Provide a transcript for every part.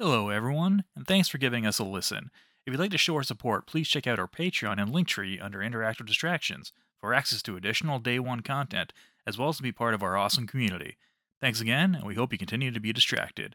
Hello, everyone, and thanks for giving us a listen. If you'd like to show our support, please check out our Patreon and Linktree under Interactive Distractions for access to additional Day 1 content, as well as to be part of our awesome community. Thanks again, and we hope you continue to be distracted.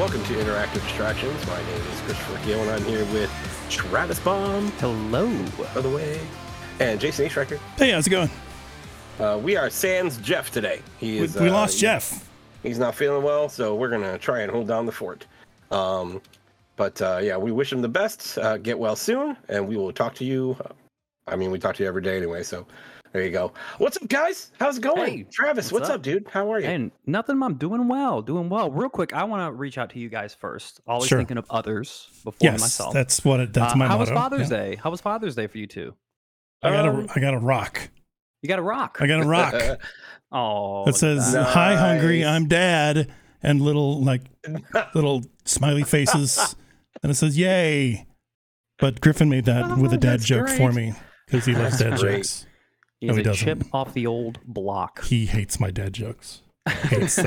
Welcome to Interactive Distractions. My name is Christopher Gill and I'm here with Travis Baum, Hello. by the way, and Jason Eastrecker. Hey, how's it going? Uh, we are Sans Jeff today. He We, is. we uh, lost Jeff. He's not feeling well, so we're gonna try and hold down the fort. Um, but uh, yeah, we wish him the best. Uh, get well soon, and we will talk to you. I mean, we talk to you every day anyway, so there you go. What's up, guys? How's it going? Hey, Travis, what's what's up? up? dude? How are you? And nothing. I'm doing well. Doing well. Real quick, I want to reach out to you guys first. Always Sure. thinking of others before Yes, myself. that's what it, that's Uh, my how motto. was Father's Yeah. Day? How was Father's Day for you two? I got Um, a I got a rock. You got a rock. I got a rock oh, that says "Hi, hungry, I'm Dad," and little like little smiley faces, and it says "Yay." But Griffin made that with a dad Oh, that's joke for me because he loves dad great. jokes. He's No, he a doesn't. chip off the old block. He hates my dad jokes. Hates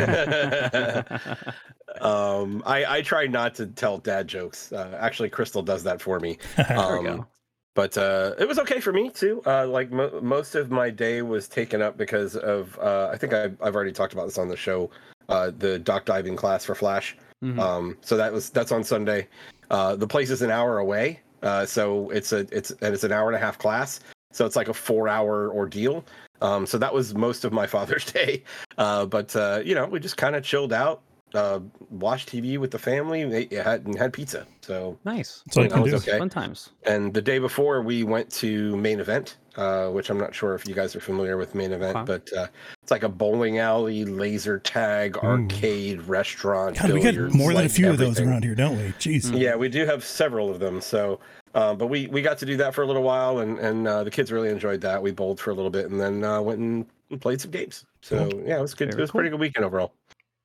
um, I, I try not to tell dad jokes. Uh, actually, Crystal does that for me. There we Um, go. but uh, it was okay for me too. Uh, like mo- most of my day was taken up because of uh, I think I've, I've already talked about this on the show. Uh, the dock diving class for Flash. Mhm. Um, so that was that's on Sunday. Uh, the place is an hour away, uh, so it's a it's and it's an hour and a half class. So it's like a four hour ordeal. Um, so that was most of my Father's Day. Uh, but uh, you know, we just kind of chilled out, uh, watched TV with the family, and had and had pizza. So nice. So I that can was okay. Fun times. and the day before, we went to Main Event, uh, which I'm not sure if you guys are familiar with Main Event, Okay. but uh, it's like a bowling alley, laser tag, arcade, restaurant. God, we got more than a like few of those around here, don't we? Jeez. Mm. Yeah, we do have several of them. So, uh, but we we got to do that for a little while, and and uh, the kids really enjoyed that. We bowled for a little bit, and then uh, went and played some games. So yeah, it was good. Very it was a pretty good weekend overall.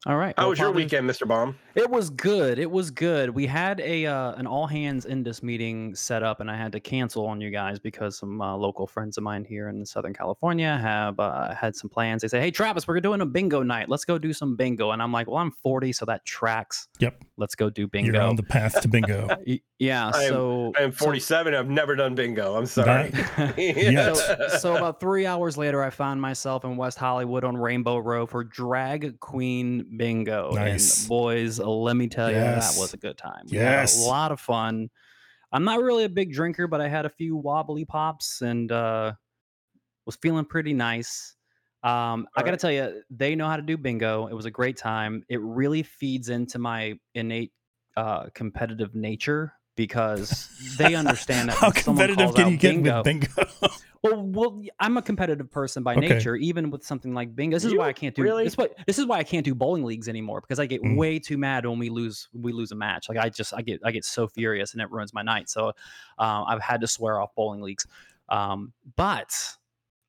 All right. How well, was your weekend, Mr. Baum? It was good. It was good. We had a uh, an all hands in this meeting set up, and I had to cancel on you guys because some uh, local friends of mine here in Southern California have uh, had some plans. They say, "Hey, Travis, we're doing a bingo night. Let's go do some bingo." And I'm like, "Well, I'm 40, so that tracks. Yep. Let's go do bingo. You're bingo." on the path to bingo. Y- yeah. I am- so I am 47. I've never done bingo. I'm sorry. Yet. so, so about three hours later, I found myself in West Hollywood on Rainbow Row for Drag Queen Bingo. Nice. And boys, let me tell you, that was a good time. We had Yes. a lot of fun. I'm not really a big drinker, but I had a few wobbly pops and uh, was feeling pretty nice. Um, I got to Alright. tell you, they know how to do bingo. It was a great time. It really feeds into my innate uh, competitive nature because they understand that How competitive can you get bingo, with bingo? well, well, y- I'm a competitive person by Okay. nature, even with something like bingo. This is why I can't do Really? this. What this is why I can't do bowling leagues anymore because I get Mm. way too mad when we lose we lose a match. Like I just I get I get so furious and it ruins my night. So uh, I've had to swear off bowling leagues. Um, but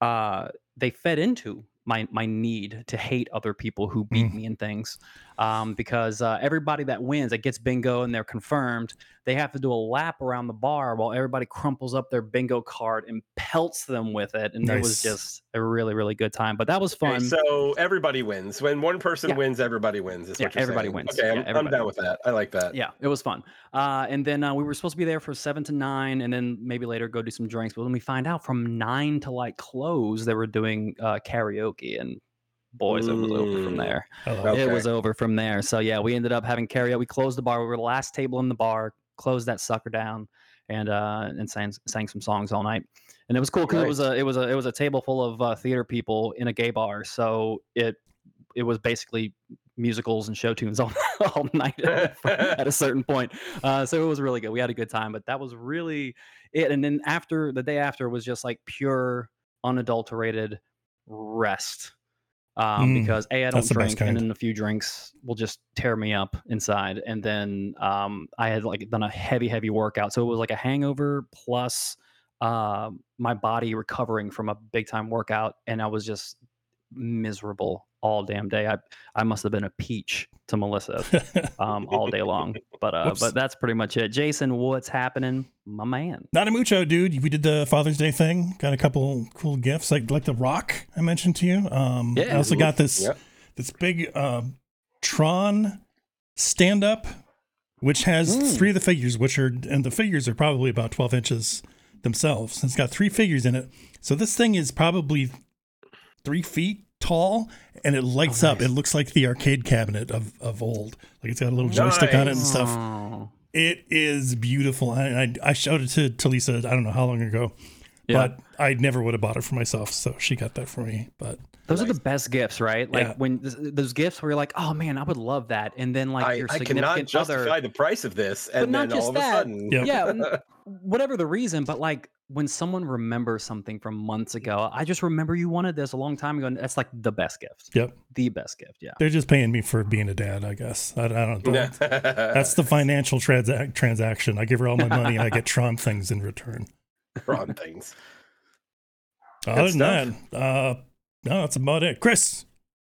uh, they fed into my my need to hate other people who beat Mm. me in things um, because uh, everybody that wins that gets bingo and they're confirmed they have to do a lap around the bar while everybody crumples up their bingo card and pelts them with it and it was just a really really good time but that was Okay, fun so everybody wins. When one person Yeah. wins, everybody wins. Is Yeah, what you're everybody saying. wins. Okay, Yeah, I'm, I'm everybody down with that. I like that. yeah it was fun uh, and then uh, we were supposed to be there for seven to nine and then maybe later go do some drinks but when we find out from nine to like close they were doing uh, karaoke and boys it was over from Mm. there Okay. It was over from there. So yeah, we ended up having karaoke. We closed the bar. We were the last table in the bar. Closed that sucker down, and uh, and sang sang some songs all night. And it was cool because it was a it was a it was a table full of uh, theater people in a gay bar. So it it was basically musicals and show tunes all, all night at a certain point. Uh, so it was really good. We had a good time, but that was really it. And then after the day after was just like pure unadulterated rest. Um, Mm, because a I don't that's the best drink, and then a few drinks will just tear me up inside. And then um, I had like done a heavy, heavy workout, so it was like a hangover plus uh, my body recovering from a big time workout, and I was just miserable all damn day. I I must have been a peach to Melissa um, all day long. But uh, Whoops. but that's pretty much it. Jason, what's happening, my man? Not a mucho, dude. We did the Father's Day thing. Got a couple cool gifts, like like the rock I mentioned to you. Um, I also got this Yep. this big um, Tron stand up, which has Mm. three of the figures, which are and the figures are probably about twelve inches themselves. It's got three figures in it, so this thing is probably three feet tall, and it lights up. nice. It looks like the arcade cabinet of of old. Like it's got a little joystick on it and stuff. Oh, It is beautiful. I, I I showed it to, to Lisa. I don't know how long ago, Yeah. but I never would have bought it for myself. So she got that for me. But those are the best gifts, right? Like Yeah. when th- those gifts where you're like, oh man, I would love that, and then like I, your I significant cannot other. justify the price of this, and not then just all of a that. sudden, Yep. yeah whatever the reason but like when someone remembers something from months ago i just remember you wanted this a long time ago and that's like the best gift yep, the best gift yeah they're just paying me for being a dad. I guess I, I don't. know. That's the financial transac- transaction. I give her all my money and I get Tron things in return. wrong things. Other Good than that, uh, no, that's about it. Chris,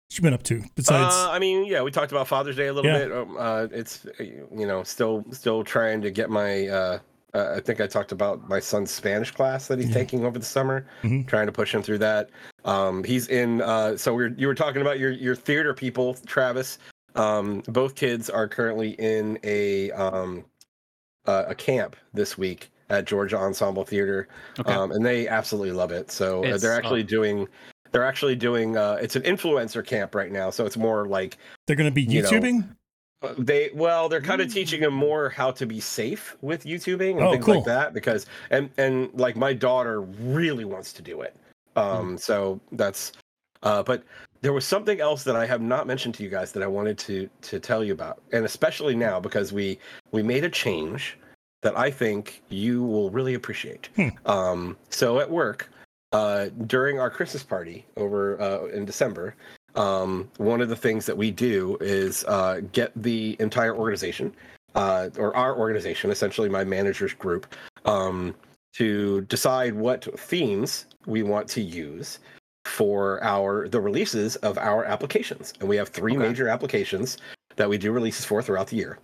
what you been up to besides? Uh, I mean, yeah, we talked about Father's Day a little Yeah. bit. Um, uh, it's uh, you know still still trying to get my. Uh, uh, I think I talked about my son's Spanish class that he's Yeah. taking over the summer. Mhm. Trying to push him through that. Um, he's in. Uh, so we're you were talking about your your theater people, Travis. Um, both kids are currently in a um, uh, a camp this week at Georgia Ensemble Theater, okay um, and they absolutely love it. So uh, they're actually doing. They're actually doing. Uh, it's an influencer camp right now, so it's more like they're going to be you know, YouTubing. uh, they well they're kind of teaching them more how to be safe with youtubing and Oh, things cool. like that because and and like my daughter really wants to do it um so that's uh but there was something else that i have not mentioned to you guys that i wanted to to tell you about and especially now because we we made a change that i think you will really appreciate Hmm. um so at work uh during our christmas party over uh in december um, one of the things that we do is uh, get the entire organization, uh, or our organization, essentially my manager's group, um, to decide what themes we want to use for our the releases of our applications. And we have three Okay. major applications that we do releases for throughout the year.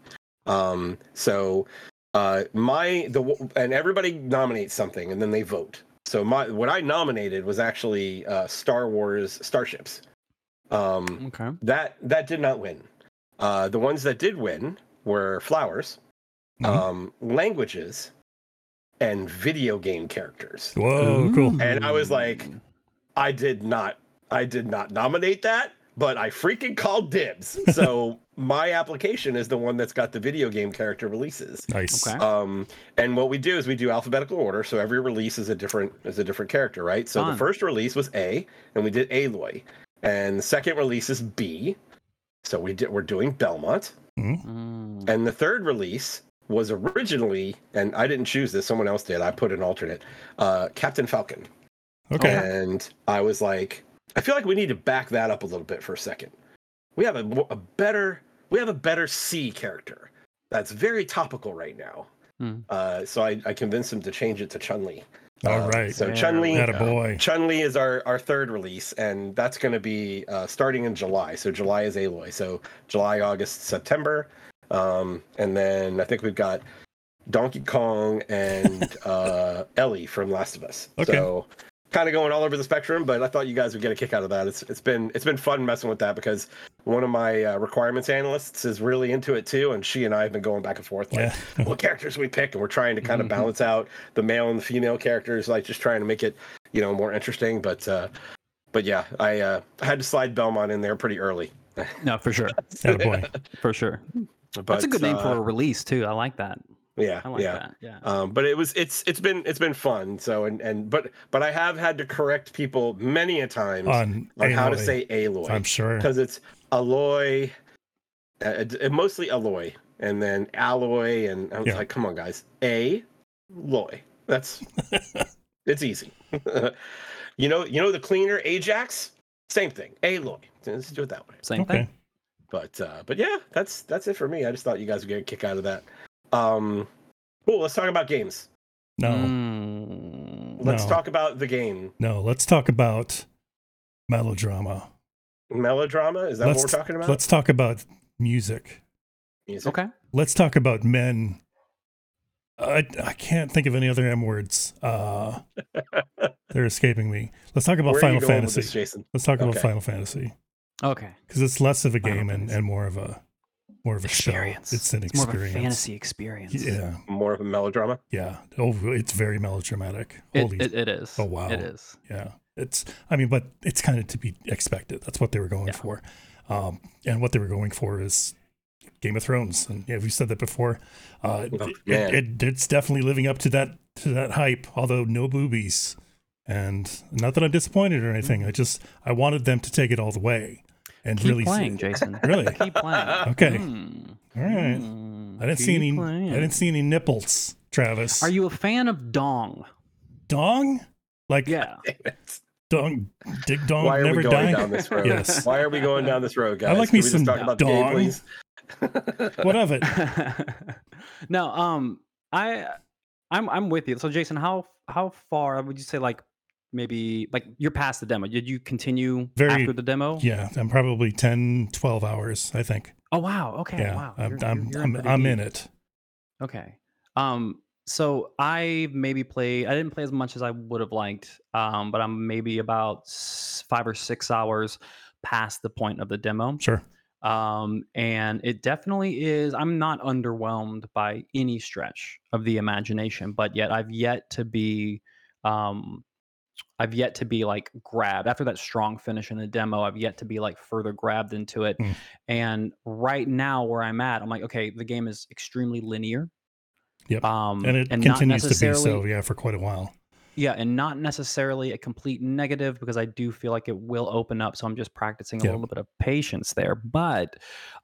Um, so uh, my the and everybody nominates something and then they vote. So my what I nominated was actually uh, Star Wars starships. Um, okay that that did not win. Uh, the ones that did win were flowers, Mhm. um, languages, and video game characters. Whoa, cool. And I was like, I did not, I did not nominate that, but I freaking called dibs. So my application is the one that's got the video game character releases. Nice. Okay. Um, and what we do is we do alphabetical order, so every release is a different is a different character, right? So Fun. the first release was A, and we did Aloy, and the second release is B, so we did we're doing Belmont, Mm. and the third release was originally, and I didn't choose this, someone else did. I put an alternate, uh, Captain Falcon, Okay. and I was like, I feel like we need to back that up a little bit for a second. We have a, a better, we have a better C character that's very topical right now. Hmm. Uh, so I, I convinced him to change it to Chun Li. All right. So There Chun Li, we boy. Chun Li is our, our third release, and that's going to be uh, starting in July. So July is Aloy. So July, August, September, um, and then I think we've got Donkey Kong and uh, Ellie from Last of Us. Okay. So kind of going all over the spectrum, but I thought you guys would get a kick out of that. It's it's been it's been fun messing with that because one of my uh, requirements analysts is really into it too, and she and I have been going back and forth like Yeah. what characters we pick, and we're trying to kind of Mhm. balance out the male and the female characters, like just trying to make it you know more interesting. But uh, but yeah, I uh, I had to slide Belmont in there pretty early. no for sure Had a boy. for sure But, that's a good name for uh, a release too i like that yeah i like yeah. that yeah. Um, but it was it's it's been it's been fun so and and but but i have had to correct people many a times on, On, how to say aloy. I'm sure. because it's alloy uh, it- it- mostly alloy and then alloy and i was Yeah. like come on guys. A loy that's it's easy. You know you know the cleaner ajax? Same thing aloy. Let's do it that way. Same Okay. thing but uh but yeah that's that's it for me. I just thought you guys would get a kick out of that um cool let's talk about games No, Mm. let's No. talk about the game no. Let's talk about melodrama. Melodrama? Is that what let's we're talking about? let's talk about music. Music? Okay. Let's talk about men. I I can't think of any other M words. Uh, they're escaping me. Let's talk about Where Final you going with Fantasy. this, Jason? Let's talk about Final Fantasy Okay. because it's less of a game and, and more of a more of a Experience. show. It's an It's more of a fantasy experience. Yeah, More of a melodrama? yeah. Oh, it's very melodramatic. Holy, it, it is. Oh, wow. It is. yeah. It's. I mean, but it's kind of to be expected. That's what they were going Yeah. for, um, and what they were going for is Game of Thrones. And yeah, we said that before. Uh, Oh, it, man. it, it's definitely living up to that to that hype. Although no boobies, and not that I'm disappointed or anything. I just I wanted them to take it all the way and Keep really playing, Jason. Really? Keep playing. Okay. Hmm. All right. Hmm. I didn't see any. playing. I didn't see any nipples, Travis. Are you a fan of Dong? dong? Like Yeah. dong, dig dong, Why are never we going die. down this road? Yes. Why are we going down this road, guys? I like Can me some talk about the game, dong. please? What of it? no, um, I, I'm, I'm with you. So, Jason, how how far would you say, like, maybe, like, you're past the demo? Did you continue Very- after the demo? Yeah, I'm probably 10, 12 hours. I think. Oh wow. Okay. yeah, Wow. I'm You're- I'm you're- you're I'm, I'm in it. Okay. Um. So I maybe play. I didn't play as much as I would have liked. Um. But I'm maybe about five or six hours past the point of the demo. Sure. Um. And it definitely is. I'm not underwhelmed by any stretch of the imagination, but yet I've yet to be. Um. I've yet to be like grabbed after that strong finish in the demo. I've yet to be like further grabbed into it. Hmm. And right now, where I'm at, I'm like, okay, the game is extremely linear. Yep. Um, And it not continues to be so. Yeah, for quite a while. Yeah, and not necessarily a complete negative because I do feel like it will open up. So I'm just practicing a Yeah. little bit of patience there. But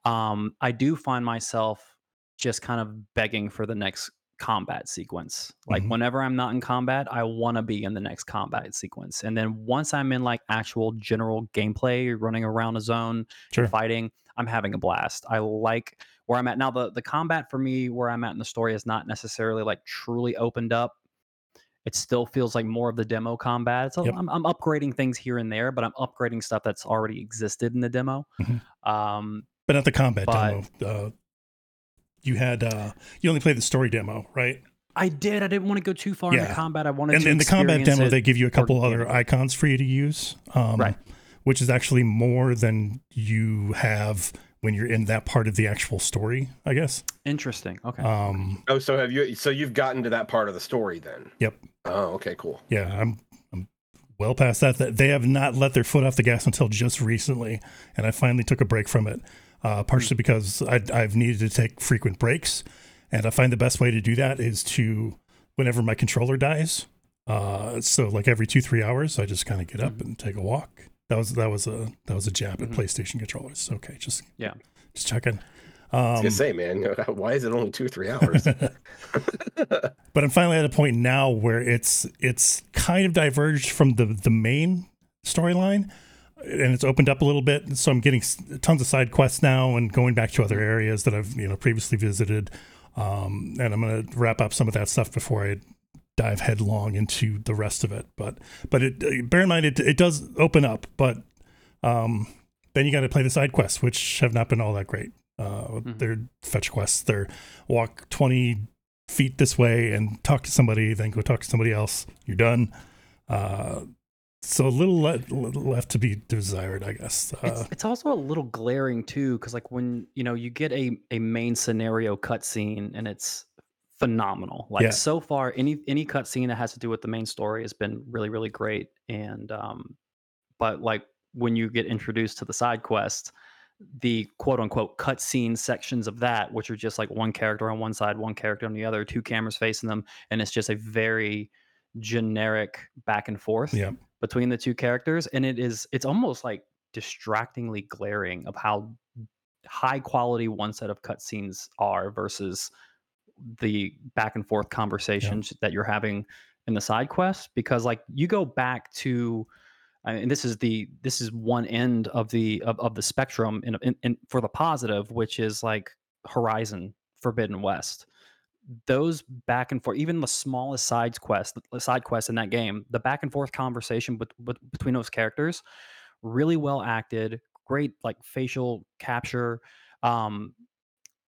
um, I do find myself just kind of begging for the next combat sequence. Like Mhm. whenever I'm not in combat, I want to be in the next combat sequence. And then once I'm in like actual general gameplay, running around a zone, Sure. fighting, I'm having a blast. I like where I'm at now. The the combat for me, where I'm at in the story, is not necessarily like truly opened up. It still feels like more of the demo combat. So Yep. I'm, I'm upgrading things here and there, but I'm upgrading stuff that's already existed in the demo. Mhm. Um, But at the combat But- demo, uh, you had uh, you only played the story demo, right? I did. I didn't want to go too far Yeah. the combat. I wanted And to in the combat demo, it they give you a couple other organically. icons for you to use, um, Right. which is actually more than you have when you're in that part of the actual story. I guess. Interesting. Okay. Um, Oh, so have you? So you've gotten to that part of the story then? Yep. Oh, okay, cool. yeah, I'm I'm well past that. That they have not let their foot off the gas until just recently, and I finally took a break from it, uh, partially because I, I've needed to take frequent breaks, and I find the best way to do that is to whenever my controller dies. Uh, so like every two three hours, I just kind of get up and take a walk. That was that was a that was a jab at Mhm. PlayStation controllers. Okay, just Yeah. just checking. I was Um, gonna say, man, why is it only two three hours? but I'm finally at a point now where it's it's kind of diverged from the the main storyline, and it's opened up a little bit. So I'm getting tons of side quests now and going back to other areas that I've you know previously visited. Um, and I'm gonna wrap up some of that stuff before I dive headlong into the rest of it. But but it uh, bear in mind it it does open up, but um, then you got to play the side quests, which have not been all that great. Uh, Mhm. They're fetch quests. They're walk 20 feet this way and talk to somebody, then go talk to somebody else. You're done. Uh, so a little, le- little left to be desired, I guess. Uh, it's, it's also a little glaring too because like when you know you get a, a main scenario cutscene and it's phenomenal like Yeah. so far any any cutscene that has to do with the main story has been really really great and um but like when you get introduced to the side quest the quote unquote cutscene sections of that which are just like one character on one side one character on the other two cameras facing them and it's just a very generic back and forth yeah. Between the two characters and it is it's almost like distractingly glaring of how high quality one set of cutscenes are versus the back and forth conversations that you're having in the side quest because like you go back to I mean, and this is the this is one end of the of, of the spectrum in, in, in for the positive which is like horizon forbidden west those back and forth even the smallest side quest the side quest in that game the back and forth conversation bet- bet- between those characters really well acted, great like facial capture. Um,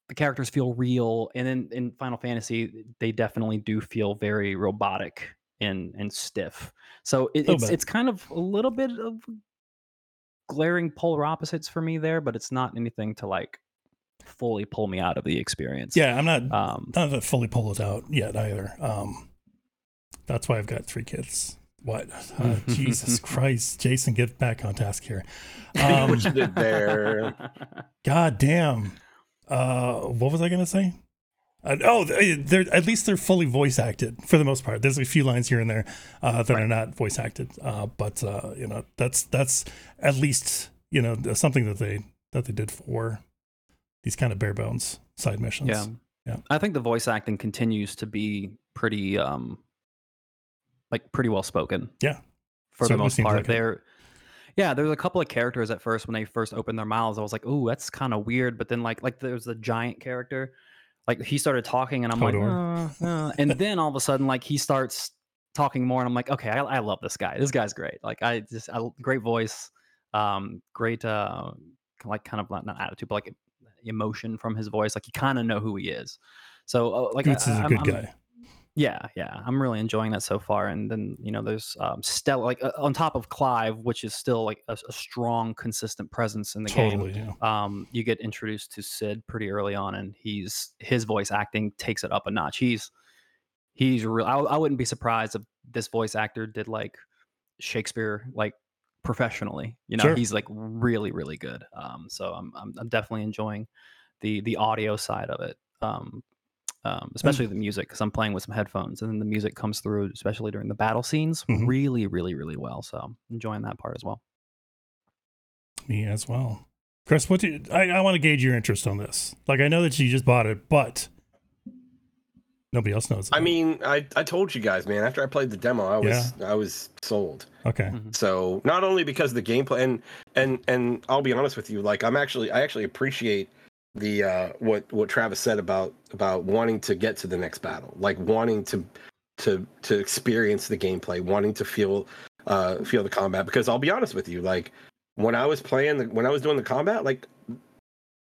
the characters feel real, and in in Final Fantasy, they definitely do feel very robotic and and stiff. So it, it's bit. it's kind of a little bit of glaring polar opposites for me there, but it's not anything to like fully pull me out of the experience. Yeah, I'm not Um, not to fully pull it out yet either. Um, that's why I've got three kids. What? Uh, Jesus Christ, Jason, get back on task here. Um, what you did there. God damn. Uh, what was I gonna say? Uh, oh, they- they're at least they're fully voice acted for the most part. There's a few lines here and there uh, that are not voice acted, uh, but uh, you know that's that's at least you know something that they that they did for these kind of bare bones side missions. yeah. Yeah. I think the voice acting continues to be pretty um like pretty well spoken. Yeah. For the most part. like it. There yeah, there's a couple of characters at first when they first opened their mouths. I was like, "Ooh, that's kind of weird." But then, like, like there's a giant character, like he started talking, and I'm like, "Uh, uh," and then all of a sudden, like he starts talking more, and I'm like, "Okay, I, I love this guy. This guy's great. Like, I just, I, great voice, um, great, uh, like kind of not, not attitude, but like emotion from his voice. Like you kind of know who he is. So, uh, like, I- is a I'm- good I'm- guy. yeah, yeah, I'm really enjoying that so far. And then you know, there's um, Stella, like uh, on top of Clive, which is still like a, a strong, consistent presence in the game. Yeah. Um, you get introduced to Cid pretty early on, and he's his voice acting takes it up a notch. He's he's real. I, I wouldn't be surprised if this voice actor did like Shakespeare like professionally. You know, Sure. he's like really, really good. Um, so I'm, I'm I'm definitely enjoying the the audio side of it. Um, um, especially the music because I'm playing with some headphones, and then the music comes through, especially during the battle scenes, Mhm. really, really, really well. So I'm enjoying that part as well. Me as well. Chris, what do you, I, I want to gauge your interest on this. Like, I know that you just bought it, but nobody else knows. I mean, I, I told you guys, man. After I played the demo, I was I was sold. okay. So not only because the gameplay and and and I'll be honest with you, like I'm actually I actually appreciate the uh what what Travis said about about wanting to get to the next battle, like wanting to to to experience the gameplay, wanting to feel uh feel the combat. Because I'll be honest with you, like when I was playing the when I was doing the combat, like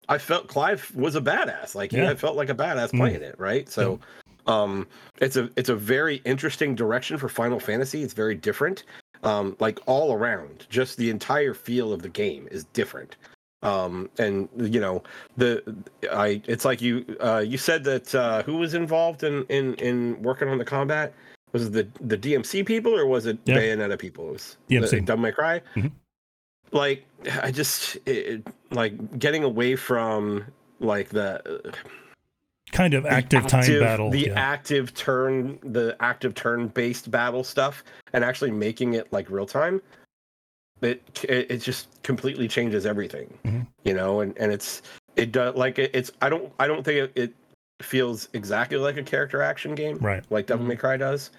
I felt Clive was a badass. Like Yeah. I felt like a badass Mm. playing it, right? So um it's a it's a very interesting direction for Final Fantasy. It's very different. Um like all around. Just the entire feel of the game is different. Um and you know, the I it's like you uh you said that uh who was involved in in in working on the combat? Was it the the DMC people or was it Yeah. Bayonetta people? It was DMC. the- Devil May Cry? Mhm. Like I just it, like getting away from like the Kind of the active, time battle. the yeah. active turn, the active turn-based battle stuff, and actually making it like real time. It it, it just completely changes everything, Mhm. you know, and and it's it does like it, it's I don't I don't think it, it feels exactly like a character action game, right. like Devil. May Cry does,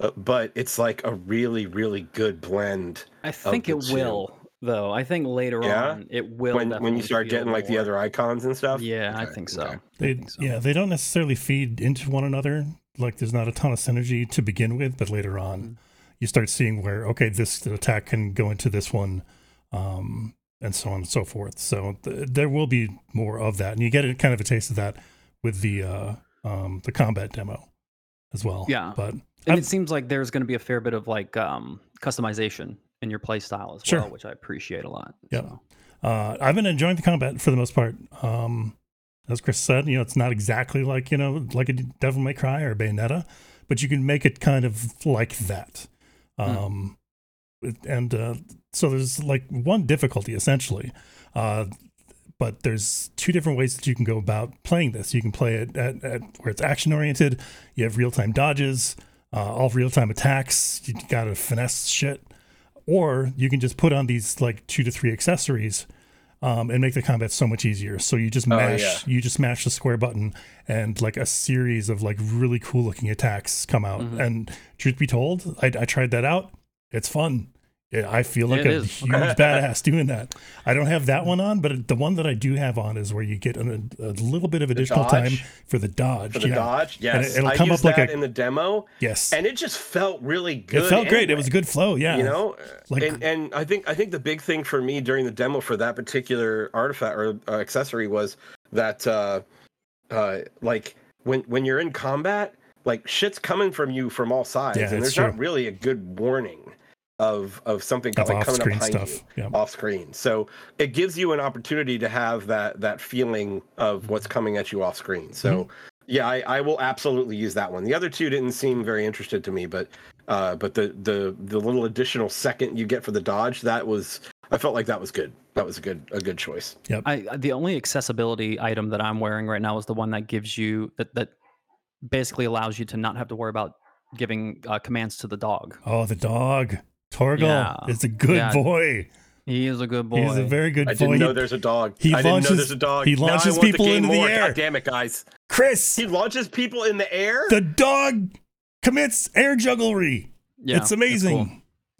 uh, but it's like a really really good blend I think the it two. will, though. I think later Yeah? on it will. when when you start feel getting like the other icons and stuff. Yeah, I think so. okay. I They, think so. yeah, they don't necessarily feed into one another. Like, there's not a ton of synergy to begin with, but later on, Mhm. you start seeing where okay, this attack can go into this one, um, and so on and so forth. So th- there will be more of that, and you get a kind of a taste of that with the uh, um, the combat demo as well. Yeah. but And I'm- it seems like there's going to be a fair bit of like um, customization in your play style as Sure. well, which I appreciate a lot. Yeah. So. Uh, I've been enjoying the combat for the most part. Um, as Chris said, you know, it's not exactly like you know, like a Devil May Cry or Bayonetta, but you can make it kind of like that. Um, and uh, so there's like one difficulty essentially, uh, but there's two different ways that you can go about playing this. You can play it at, at where it's action oriented. You have real time dodges, uh, all real time attacks. You got to finesse shit or you can just put on these like two to three accessories um, and make the combat so much easier. So you just Oh, mash, yeah. you just mash the square button, and like a series of like really cool looking attacks come out. Mm-hmm. And truth be told, I, I tried that out. It's fun. Yeah, I feel like It a is. huge badass doing that. I don't have that one on, but the one that I do have on is where you get a, a little bit of additional time for the dodge. For the yeah. dodge, And yes, it- it'll I come used up like that a- in the demo, Yes, and it just felt really good. it felt great. It was a good flow. Yeah, you know Like- and and i think i think the big thing for me during the demo for that particular artifact or uh, accessory was that uh uh like when when you're in combat like shit's coming from you from all sides Yeah, and there's true. not really a good warning of of something of like coming up behind stuff. you Yeah. off screen so it gives you an opportunity to have that that feeling of what's coming at you off screen so yeah I, I will absolutely use that one the other two didn't seem very interested to me but uh but the the the little additional second you get for the dodge that was i felt like that was good that was a good a good choice I I- the only accessibility item that I'm wearing right now is the one that gives you that that basically allows you to not have to worry about giving uh, commands to the dog. Oh, the dog. Torgal Yeah. is a good Yeah. boy. He is a good boy. He's a very good i boy. didn't know there's a dog he i didn't know launches- there's a dog he launches want the people game into the air. God damn it guys Chris, he launches people in the air the dog commits air jugglery. yeah, it's amazing. cool.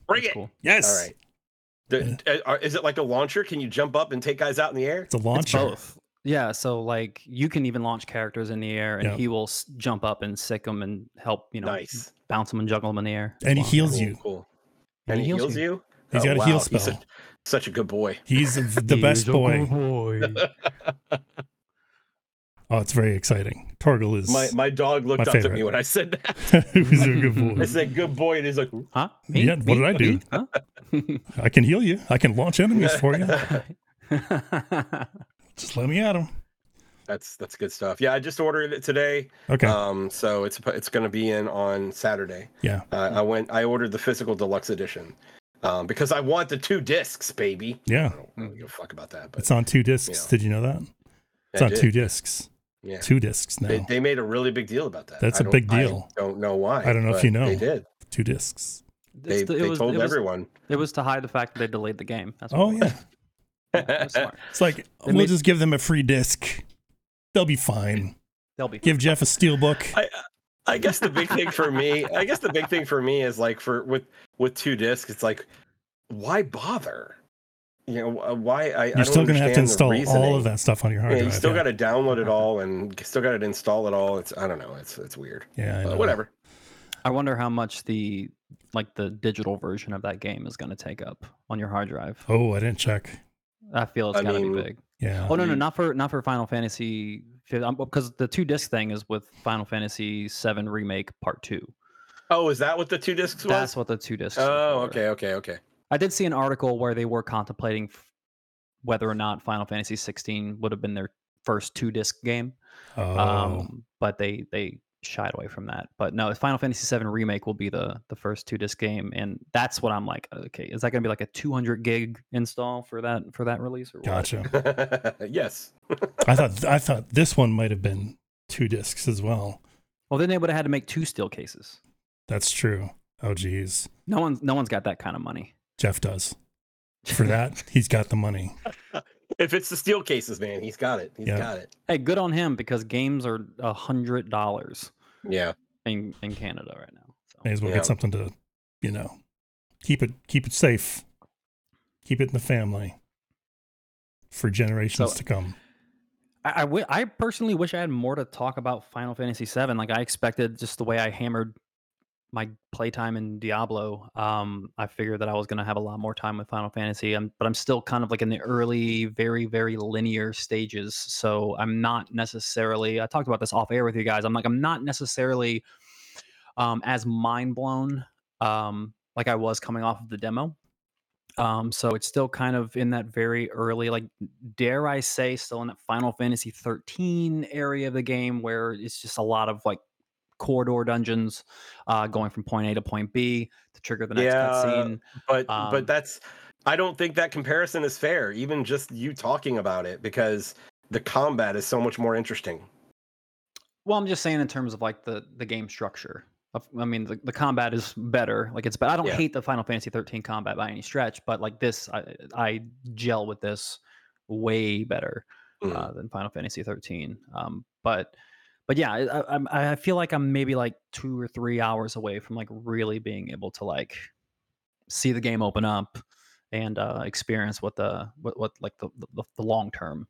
bring That's it cool. Yes. all right the, uh, is it like a launcher can you jump up and take guys out in the air It's a It's launcher. both. Yeah, so like you can even launch characters in the air, and Yeah. he will s- jump up and sick them and help you know nice bounce them and juggle them in the air. And he heals cool, you. cool And and he he heals heals you. you He's Oh, got a heal wow, he's spell. such a good boy He's the best He's a boy. boy. Oh, it's very exciting. Torgal is my my dog looked My up at me when i said that he's a good boy. I boy. said good boy, and he's like, huh? Me? Yeah, what did I do? Huh? I can heal you. I can launch enemies for you. Just let me at him. "That's that's good stuff." Yeah, I just ordered it today. Okay. Um, so it's it's going to be in on Saturday. yeah. Uh, I went, I ordered the physical deluxe edition, um, because I want the two discs, baby. Yeah. I don't, I don't give a fuck about that, but It's on two discs. know. Did you know that? It's I on did. two discs. Yeah, Two discs now. they, they made a really big deal about that. That's I a don't- big I deal. don't know why. I don't know if you know. They did. two discs. They, the- they was, told it was, everyone. It was to hide the fact that they delayed the game. That's what Oh yeah. Yeah, it. It's like They we'll made- just give them a free disc. They'll be fine. They'll be Give Jeff a steel book. I I guess the big thing for me, I guess the big thing for me is like for with with two discs, it's like, why bother? You know, why I I You're don't still gonna have to understand the install all of that stuff on your hard Yeah, you still yeah. got to download it all and still got to install it all. It's I don't know. It's it's weird. Yeah, But know. whatever. I wonder how much the like the digital version of that game is going to take up on your hard drive. Oh, I didn't check. I feel it's I got to mean, be big. Yeah. Oh no, no, not for not for Final Fantasy because the two disc thing is with Final Fantasy VII Remake Part Two. Oh, is that what the two discs was? That's what the two discs. oh, for. okay, okay, okay. I did see an article where they were contemplating f- whether or not Final Fantasy 16 would have been their first two disc game, Oh, um, but they they shied away from that. But no, Final Fantasy VII Remake will be the the first two disc game, and that's what I'm like. Okay, is that going to be like a 200 gig install for that for that release or what? gotcha. yes. I thought I thought this one might have been two discs as well. Well, then they would have had to make two steel cases. That's true. Oh, geez. No one's no one's got that kind of money. Jeff does. For that, he's got the money. If it's the steel cases, man, he's got it. He's Yeah. got it. Hey, good on him because games are a hundred dollars Yeah. in in Canada right now. So. May as well Yeah. get something to, you know, keep it keep it safe. Keep it in the family for generations So- to come. I, I, I personally wish I had more to talk about Final Fantasy VII. Like I expected, just the way I hammered my playtime in Diablo. Um, I figured that I was going to have a lot more time with Final Fantasy. Um, but I'm still kind of like in the early, very, very linear stages. So I'm not necessarily. I talked about this off air with you guys. I'm like I'm not necessarily um, as mind blown um, like I was coming off of the demo. Um, so it's still kind of in that very early, like dare I say, still in that Final Fantasy 13 area of the game where it's just a lot of like corridor dungeons, uh, going from point A to point B to trigger the next Yeah, cutscene. But Um, but that's I don't think that comparison is fair. Even just you talking about it because the combat is so much more interesting. Well, I'm just saying in terms of like the the game structure. I mean, the, the combat is better. Like it's, but I don't Yeah. hate the Final Fantasy 13 combat by any stretch. But like this, I, I gel with this way better. Mm. uh, than Final Fantasy 13. Um, but but yeah, I, I, I'm- feel like I'm maybe like two or three hours away from like really being able to like see the game open up and uh, experience what the what, what like the the, the long term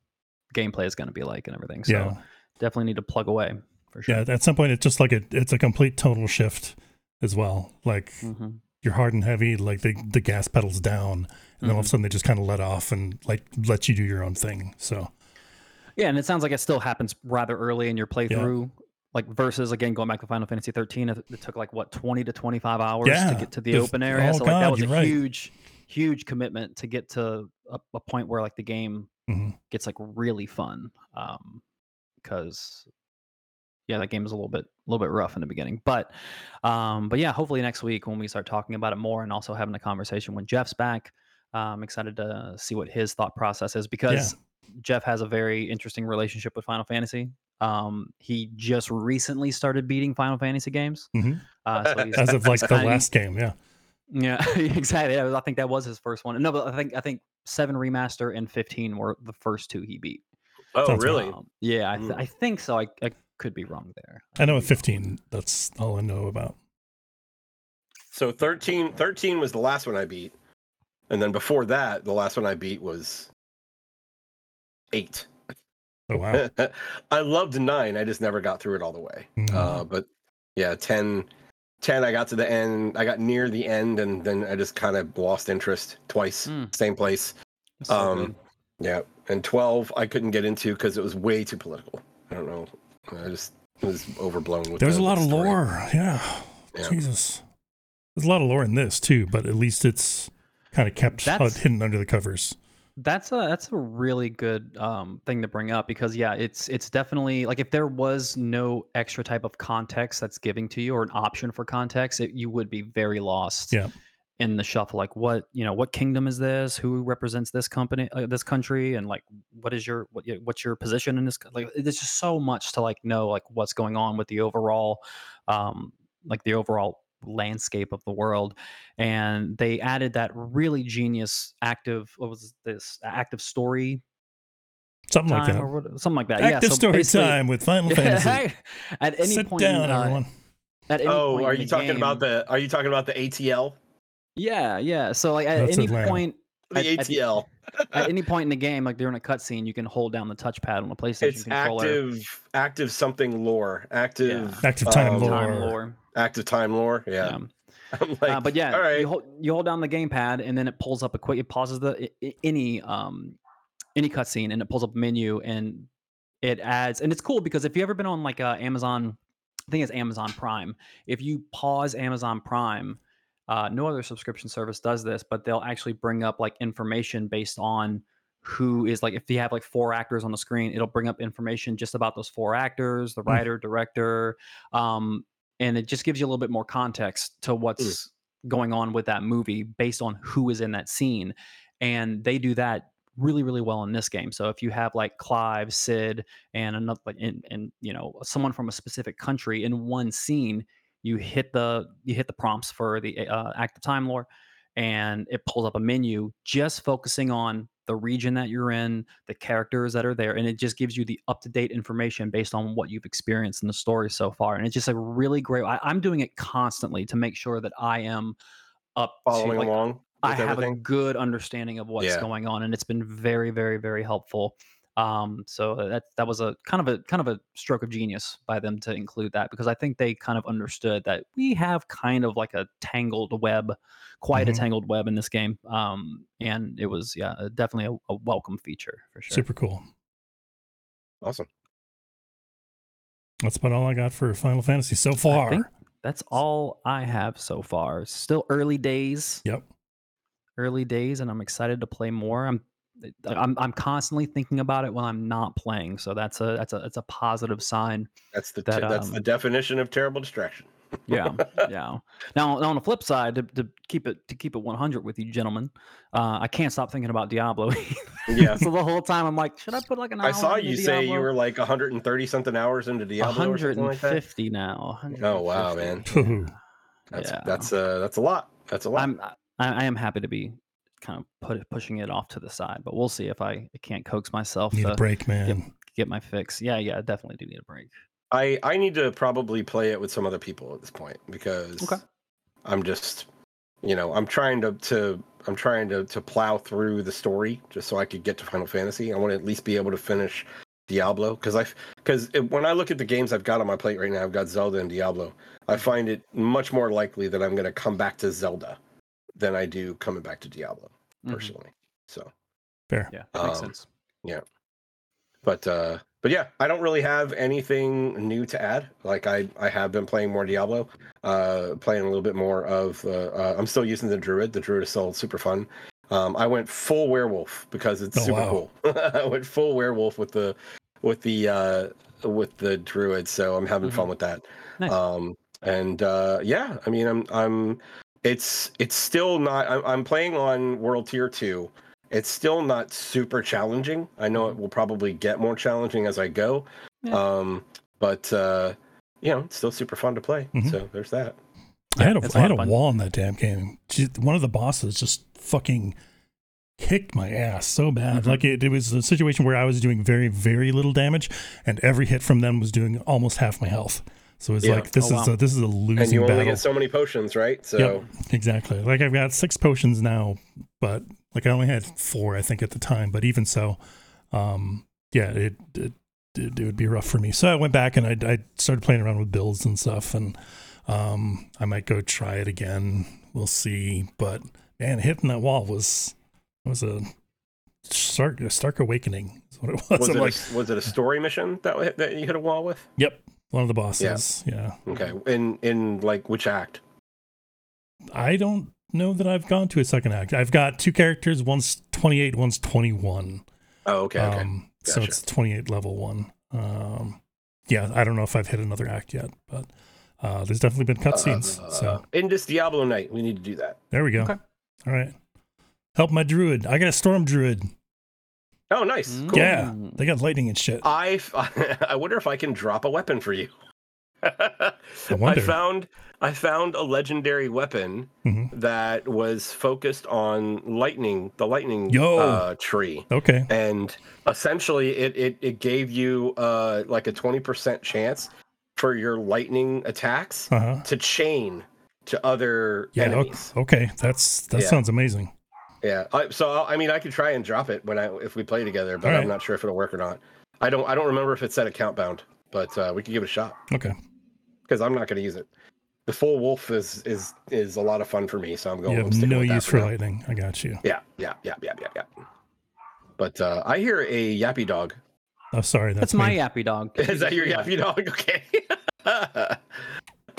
gameplay is going to be like and everything. So Yeah. definitely need to plug away for sure. Yeah, at some point it's just like a it's a complete total shift as well. Like hmm you're hard and heavy, like the the gas pedals down, and then all of a Mhm. sudden they just kind of let off and like let you do your own thing. So Yeah, and it sounds like it still happens rather early in your playthrough. Like versus again going back to Final Fantasy 13, it, took like what 20 to 25 hours Yeah, to get to the open area. oh so like that was a right. huge, huge commitment to get to a, a point where like the game mhm. gets like really fun. Um, because yeah, that game is a little bit a little bit rough in the beginning, but um, but yeah, hopefully next week when we start talking about it more and also having a conversation when Jeff's back, I'm excited to see what his thought process is because Jeff has a very interesting relationship with Final Fantasy. Um, he just recently started beating Final Fantasy games. Mhm. Uh, so he's, as of like the kinda- last game, yeah. yeah, exactly. I think that was his first one. No, but I think I think seven remaster and 15 were the first two he beat. Oh, Sounds really? Um, yeah, I, th- Mm. I think so. I, I could be wrong there. I know at 15, that's all I know about. So 13, 13 was the last one I beat. And then before that, the last one I beat was eight. Oh wow. I loved nine. I just never got through it all the way. Mm. Uh, but yeah, 10, 10, I got to the end. I got near the end and then I just kind of lost interest twice. Mm. Same place. So Um, good. Yeah. And 12, I couldn't get into because it was way too political. I don't know. I just was overblown with There's the- a lot the of story. lore. Yeah. Yeah. Jesus. There's a lot of lore in this too, but at least it's kind of kept That's- hidden under the covers. That's a that's a really good um, thing to bring up because yeah, it's it's definitely like if there was no extra type of context that's giving to you or an option for context, it, you would be very lost. Yeah. In the shuffle, like what you know, what kingdom is this? Who represents this company, uh, this country, and like what is your what what's your position in this? Like, there's just so much to like know, like what's going on with the overall, um, like the overall landscape of the world and they added that really genius active what was this active story Something like that. or what, something like that Active yeah so story time with Final Fantasy. at any Sit point down, in, uh, everyone. at any Oh, point are you the talking about the? Are you talking about the ATL? yeah yeah so like at That's any Atlanta. point The At- at- ATL. at any point in the game like during a cutscene you can hold down the touchpad on the playstation it's controller active, active something lore, active, Active time um, lore. time lore active time lore. Yeah, yeah. Like, uh, but yeah, all right. you hold you hold down the gamepad and then it pulls up a quick. It pauses the i- i- any um any cutscene and it pulls up a menu and it adds and it's cool because if you ever been on like uh, Amazon, I think it's Amazon Prime. If you pause Amazon Prime, uh, no other subscription service does this, but they'll actually bring up like information based on who is like if you have like four actors on the screen it'll bring up information just about those four actors the writer director um and it just gives you a little bit more context to what's going on with that movie based on who is in that scene and they do that really really well in this game. So if you have like clive cid and another like and, and you know someone from a specific country in one scene you hit the you hit the prompts for the uh, active time lore and it pulls up a menu just focusing on the region that you're in, the characters that are there, and it just gives you the up to date information based on what you've experienced in the story so far. And it's just a really great. I, I'm doing it constantly to make sure that I am up following to like along. With I have a good understanding of what's Yeah. going on, and it's been very, very, very helpful. Um, so that that was a kind of a kind of a stroke of genius by them to include that because I think they kind of understood that we have kind of like a tangled web, quite Mhm. a tangled web in this game. Um, and it was yeah, uh, definitely a, a welcome feature for sure. Super cool. Awesome. That's about all I got for Final Fantasy so far. That's all I have so far. Still early days. Yep. early days and I'm excited to play more. I'm I'm I'm constantly thinking about it when I'm not playing. So that's a that's a that's a positive sign. That's the That, that's the um, definition of terrible distraction. Yeah. yeah. Now, now on the flip side, to, to keep it to keep it 100 with you gentlemen, uh, I can't stop thinking about Diablo. Yeah. so the whole time I'm like, should I put like an hour I saw you say you were like 130 something hours into Diablo or something like that. 150 now. Oh, wow, man. That's Yeah. that's uh that's a lot. That's a lot. I'm I, I am happy to be kind of put it, pushing it off to the side, but we'll see if I, I can't coax myself Need to a break, get, man. get my fix. Yeah, yeah, I definitely do need a break. I I need to probably play it with some other people at this point because Okay. I'm just you know, I'm trying to to I'm trying to to plow through the story just so I could get to Final Fantasy. I want to at least be able to finish Diablo because I because when I look at the games I've got on my plate right now, I've got Zelda and Diablo. I mm-hmm. find it much more likely that I'm going to come back to Zelda than I do coming back to Diablo Mhm. personally. So, Fair. Yeah, that makes Um, sense. but uh, but yeah, I don't really have anything new to add. Like I I have been playing more Diablo, uh, playing a little bit more of. Uh, uh, I'm still using the Druid. The Druid is still super fun. Um, I went full werewolf because it's Oh, super wow. cool. I went full werewolf with the with the uh, with the Druid, so I'm having fun with that. Nice. Um, and uh, yeah, I mean, I'm I'm it's it's still not. I'm, I'm playing on World Tier Two. It's still not super challenging. I know it will probably get more challenging as I go. Yeah. Um, but uh, you know, it's still super fun to play. Mhm. So there's that. I had a a I had a wall in that damn game. One of the bosses just fucking kicked my ass so bad. Mhm. Like it, it was a situation where I was doing very very little damage, and every hit from them was doing almost half my health. So it's Yeah. like this Oh, is wow. a, this is a losing And you only battle. get so many potions, right? So Yep, exactly. Like I've got six potions now, but like I only had four, I think, at the time. But even so, um, yeah, it it, it, it would be rough for me. So I went back and I, I started playing around with builds and stuff, and um, I might go try it again. We'll see. But man, hitting that wall was was a stark a stark awakening. Is what it was. was it like, a, was it a story mission that that you hit a wall with? yep, one of the bosses. yeah. Okay, in in like which act? I don't know that I've gone to a second act. I've got two characters. One's 28, one's 21. Oh, okay, okay. Um, So it's 28 level one. Um, yeah, I don't know if I've hit another act yet, but uh, there's definitely been cutscenes. Uh, so in this Diablo night, we need to do that. there we go. Okay. All right. Help my druid. I got a storm druid. Oh, nice. Mm. Cool. Yeah, they got lightning and shit. I I wonder if I can drop a weapon for you. I, wonder. found I found a legendary weapon Mhm. that was focused on lightning, the lightning uh, tree, Okay. and essentially it it, it gave you uh, like a twenty percent chance for your lightning attacks Uh huh. to chain to other Yeah. enemies. Okay. That's that Yeah. sounds amazing. Yeah. I, so I I mean, I could try and drop it when I if we play together, but Alright. I'm not sure if it'll work or not. I don't I don't remember if it's set account bound, but uh, we could give it a shot Okay. because I'm not going to use it. The full wolf is is is a lot of fun for me, so I'm going. You I'm have no with use for now. lightning. I got you. Yeah, yeah, yeah, yeah, yeah, yeah. But uh, I hear a yappy dog. Oh, sorry. That's, That's my yappy dog. Is that your yappy dog? Okay.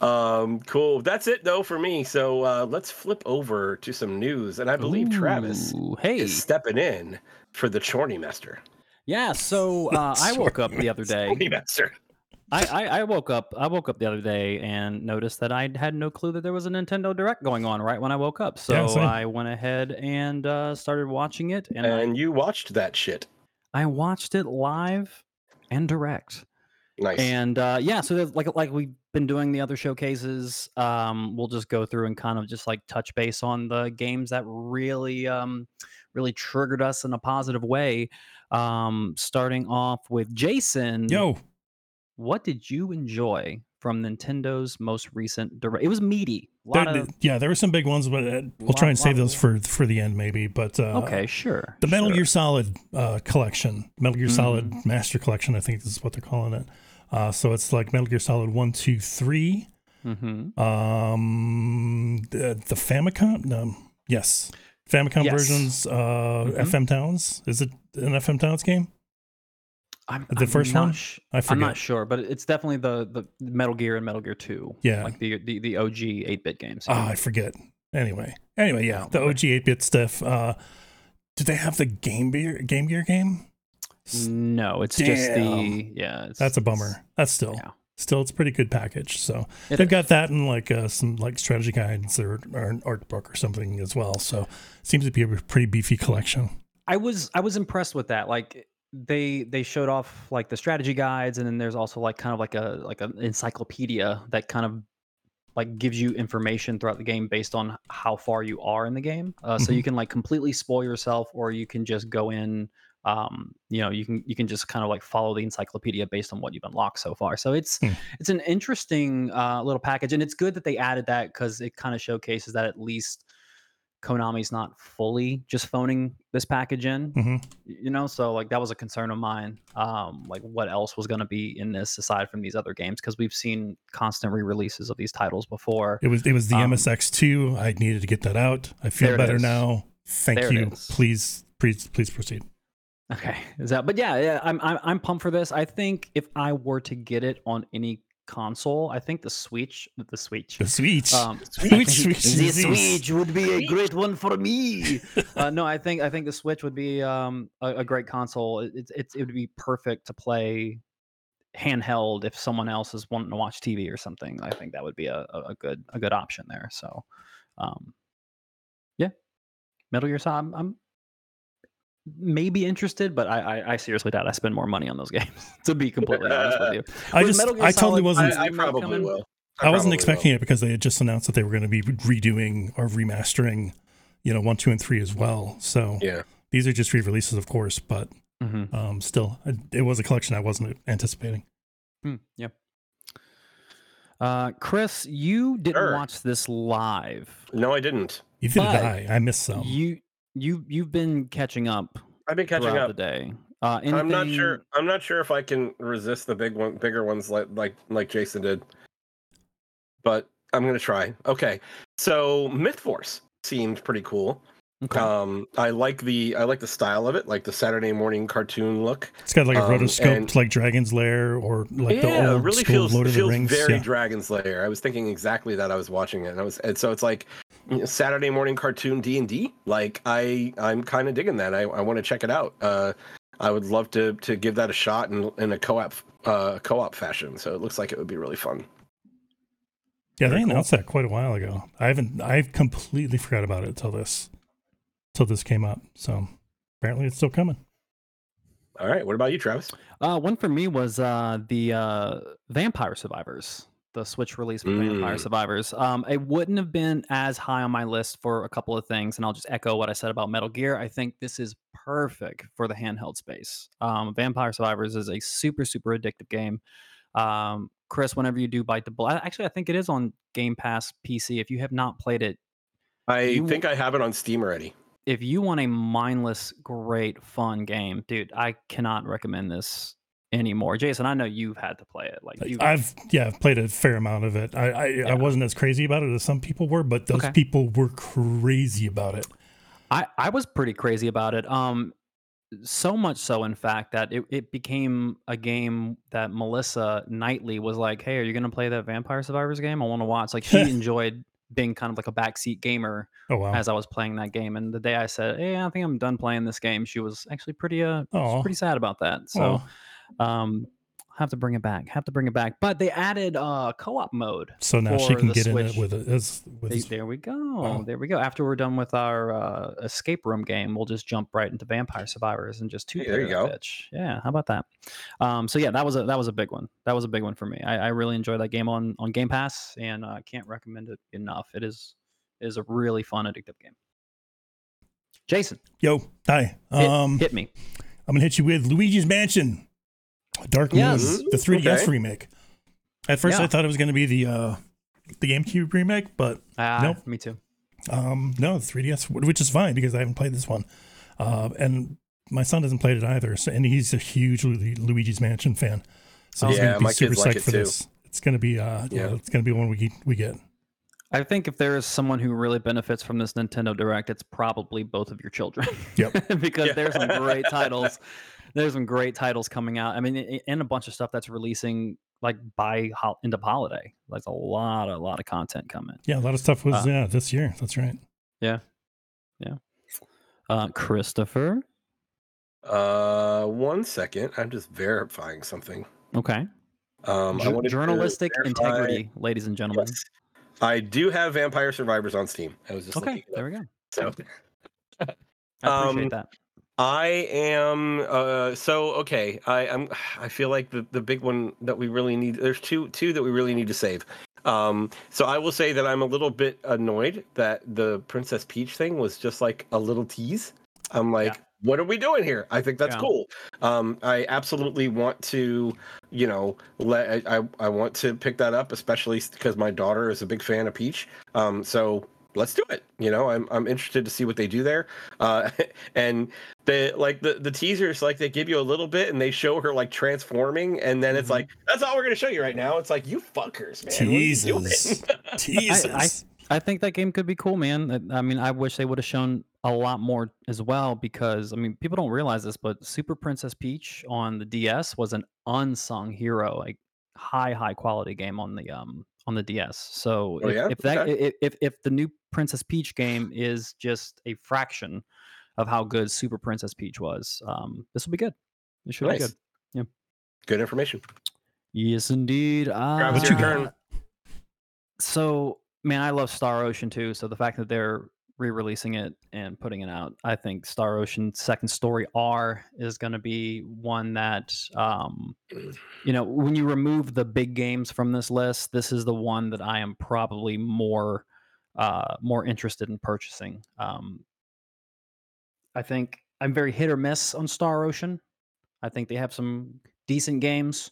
um, cool. That's it though for me. So uh, let's flip over to some news, and I believe Travis Hey. is stepping in for the Chorny Master. Yeah. So uh, I woke up the other day. Chorney Master. I, I, I woke up. I woke up the other day and noticed that I had no clue that there was a Nintendo Direct going on right when I woke up. So Yeah. I went ahead and uh, started watching it, and, I- you watched that shit. I watched it live and direct. Nice. And uh, yeah, so there's- like like we've been doing the other showcases, um, we'll just go through and kind of just like touch base on the games that really um, really triggered us in a positive way. Um, starting off with Jason. Yo. what did you enjoy from Nintendo's most recent direct? It was meaty. A lot There- of, yeah, there were some big ones, but uh, we'll lot- try and save those for for the end, maybe. But uh, okay, sure. the Metal sure. Gear Solid uh, collection, Metal Gear Solid Mhm. Master Collection, I think this is what they're calling it. Uh, so it's like Metal Gear Solid one, two, three. Mhm. Um, the, the Famicom, no, yes, Famicom Yes. versions. Uh, Mhm. FM Towns. Is it an FM Towns game? I'm, The I'm first one? sh- I I'm forget. not sure, but it's definitely the the Metal Gear and Metal Gear Two. Yeah. like the the, the OG eight bit games. Ah, I forget. Anyway, anyway, yeah, Oh, the. OG eight bit stuff. Uh, did they have the Game Gear Game Gear game? S- no, it's just the yeah. It's, That's a bummer. That's still Yeah. still it's a pretty good package. So It they've is. got that and like uh, some like strategy guides or, or an art book or something as well. So seems to be a pretty beefy collection. I was I was impressed with that. Like they they showed off like the strategy guides, and then there's also like kind of like a like an encyclopedia that kind of like gives you information throughout the game based on how far you are in the game. Uh, so you can like completely spoil yourself, or you can just go in. Um, you know, you can you can just kind of like follow the encyclopedia based on what you've unlocked so far. So it's Hmm. it's an interesting uh, little package, and it's good that they added that because it kind of showcases that at least Konami's not fully just phoning this package in. hmm You know, so like that was a concern of mine. Um, like what else was going to be in this aside from these other games? Because we've seen constant re-releases of these titles before. It was it was the Um, MSX2. I needed to get that out. I feel better now. Thank There you. Please, please, please proceed. Okay, is that? But yeah, yeah, I'm I'm I'm pumped for this. I think if I were to get it on any console, I think the Switch, the Switch, The Switch. um, Switch, Switch, the. Switch would be a great one for me. uh, no, I think I think the Switch would be um, a, a great console. It, it's it's it would be perfect to play handheld if someone else is wanting to watch TV or something. I think that would be a, a, a good a good option there. So, um, yeah, Metal Gear Solid. I'm, I'm maybe interested, but I, I I seriously doubt I spend more money on those games. to be completely honest with you, I With just, Metal Gear I totally wasn't. I, I probably coming? will. I wasn't expecting will. it because they had just announced that they were going to be redoing or remastering, you know, one, two, and three as well. So Yeah. these are just re-releases, of course, but Mhm. um, still, it- it was a collection I wasn't anticipating. Hmm, yeah. Uh, Chris, you didn't Sure. watch this live. No, I didn't. You did But I. I missed some. You you you've been catching up I've been catching up. the day. Uh, I'm not sure. I'm not sure if I can resist the big one, bigger ones like like like Jason did. But I'm gonna try. Okay, so Myth Force seemed pretty cool. Okay. Um, I like the I like the style of it, like the Saturday morning cartoon look. It's got like a um, rotoscope, and- like Dragon's Lair, or like the old it really school feels Lord of the feels Rings. very yeah. Dragon's Lair. I was thinking exactly that. I was watching it, and I was, and so it's like you know, Saturday morning cartoon D and D. Like I, I'm kind of digging that. I, I want to check it out. Uh, I would love to to give that a shot in in a co-op uh co-op fashion. So it looks like it would be really fun. Yeah, they Very cool. announced that quite a while ago. I haven't. I've completely forgot about it till this, till this came up. So apparently, it's still coming. All right, what about you, Travis? Uh, one for me was uh, the uh, Vampire Survivors, the Switch release for Vampire Mm. Survivors. Um, it wouldn't have been as high on my list for a couple of things, and I'll just echo what I said about Metal Gear. I think this is perfect for the handheld space. Um, Vampire Survivors is a super, super addictive game. Um, Chris, whenever you do bite the bullet, actually, I think it is on Game Pass PC. If you have not played it, I think I have it on Steam already. if you want a mindless, great, fun game, dude, I cannot recommend this anymore. Jason, I know you've had to play it. Like you, I've yeah, I've played a fair amount of it. I I, Yeah. I wasn't as crazy about it as some people were, but those Okay. people were crazy about it. I, I was pretty crazy about it. Um, so much so, in fact, that it, it became a game that Melissa Knightley was like, "Hey, are you gonna play that Vampire Survivors game? I want to watch." Like she enjoyed being kind of like a backseat gamer Oh wow! as I was playing that game. And the day I said, "Hey, I think I'm done playing this game," she was actually pretty uh pretty sad about that. So. Aw. Um have to bring it back have to bring it back but they added uh co-op mode so now she can the get in it with it as with They- there we go Wow. there we go after we're done with our uh escape room game we'll just jump right into vampire survivors and just two Hey, there you go. bitch yeah how about that? Um so yeah that was a that was a big one that was a big one for me. I, I really enjoyed that game on on game pass and i uh, can't recommend it enough. It is it is a really fun addictive game. Jason. Yo, hi. hit, um, hit me. I'm gonna hit you with Luigi's Mansion, Dark Moon, Yes. the 3DS Okay. remake. At first, Yeah. I thought it was gonna be the uh, the GameCube remake, but uh, Nope. me too um, no, the 3DS, which is fine because I haven't played this one, uh, and my son hasn't played it either. So, and he's a huge Luigi's Mansion fan, so he's Yeah, gonna be my super kids like psyched it for too. this. It's gonna be, uh, yeah, Yeah. it's gonna be one we get, we get. I think if there is someone who really benefits from this Nintendo Direct, it's probably both of your children. Yep. because Yeah. there's some great titles. There's some great titles coming out. I mean, and a bunch of stuff that's releasing like by hol- into holiday. Like a lot, a lot of content coming. Yeah, a lot of stuff was Uh, yeah this year. That's right. Yeah, yeah. Uh, Christopher. Uh, one second. I'm just verifying something. Okay. Um, I Ju- wanted to journalistic verify- integrity, ladies and gentlemen. Yes. I do have Vampire Survivors on Steam. I was just Okay, there we go. So I appreciate Um, that. I am uh so okay. I I'm I feel like the the big one that we really need there's two two that we really need to save. Um so I will say that I'm a little bit annoyed that the Princess Peach thing was just like a little tease. I'm like what are we doing here? I think that's Yeah. cool. Um I absolutely want to, you know, let I I, I want to pick that up especially because my daughter is a big fan of Peach. Um so let's do it. You know, I'm I'm interested to see what they do there. Uh, and the like the the teasers like they give you a little bit and they show her like transforming and then it's Mhm. like that's all we're gonna show you right now. It's like you fuckers, man. What are you doing?" Jesus. Jesus. I think that game could be cool, man. I- I mean, I wish they would have shown a lot more as well because I mean, people don't realize this, but Super Princess Peach on the DS was an unsung hero, like high high quality game on the um on the DS. So Oh, if, yeah? if that Okay. if, if if the new Princess Peach game is just a fraction of how good Super Princess Peach was, um, this will be good. It should Nice. be good. Yeah. Good information. Yes, indeed. Uh, What's your turn? So, man, I love Star Ocean too. So the fact that they're re-releasing it and putting it out, I think Star Ocean Second Story R is going to be one that, um, you know, when you remove the big games from this list, this is the one that I am probably more, uh, more interested in purchasing. Um, I think I'm very hit or miss on Star Ocean. I think they have some decent games.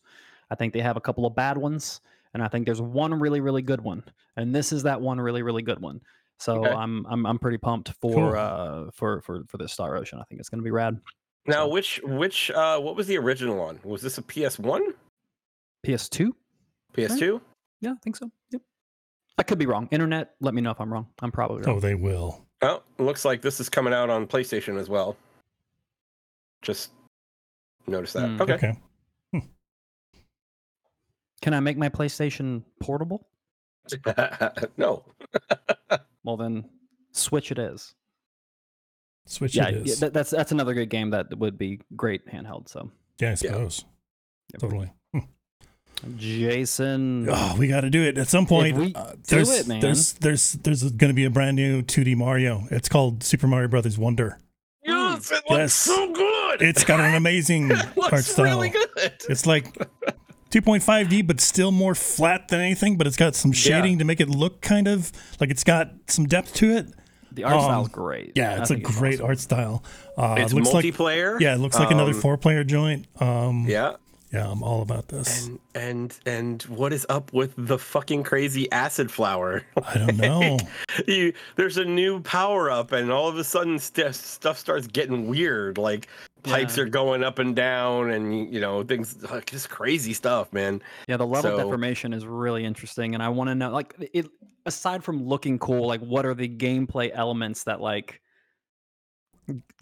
I think they have a couple of bad ones, and I think there's one really, really good one, and this is that one really, really good one. So Okay. I'm I'm I'm pretty pumped for Cool. uh for for for this Star Ocean. I think it's gonna be rad. Now, So- which which uh what was the original one? Was this a PS1? PS2? PS2? Yeah, I think so. Yep. I could be wrong. Internet, let me know if I'm wrong. I'm probably wrong. Oh, they will. Oh, looks like this is coming out on PlayStation as well. Just notice that. Hmm. Okay. Okay. Can I make my PlayStation portable? no. Well, then Switch it is. Switch yeah, it yeah that, that's that's another good game that would be great handheld. So, yeah, I suppose. Yep. Totally. Hmm. Jason, Oh, we got to do it at some point. we uh, do there's, it, man. There's there's there's going to be a brand new 2D Mario. It's called Super Mario Brothers Wonder. Yes, it looks Yes. so good. It's got an amazing it art style. really good. It's like 2.5D, but still more flat than anything. But it's got some Yeah. shading to make it look kind of like it's got some depth to it. the art style's um, great. Yeah, it's a great awesome. art style. Uh, it's it looks like multiplayer. yeah, it looks like another Um, four-player joint. Um, yeah. Yeah. I'm all about this. And and and what is up with the fucking crazy acid flower? I don't know. you there's a new power up and all of a sudden st- stuff starts getting weird like pipes Yeah. are going up and down and you know things like just crazy stuff man Yeah, the level So- deformation is really interesting, and I want to know, like, it aside from looking cool, like, what are the gameplay elements that like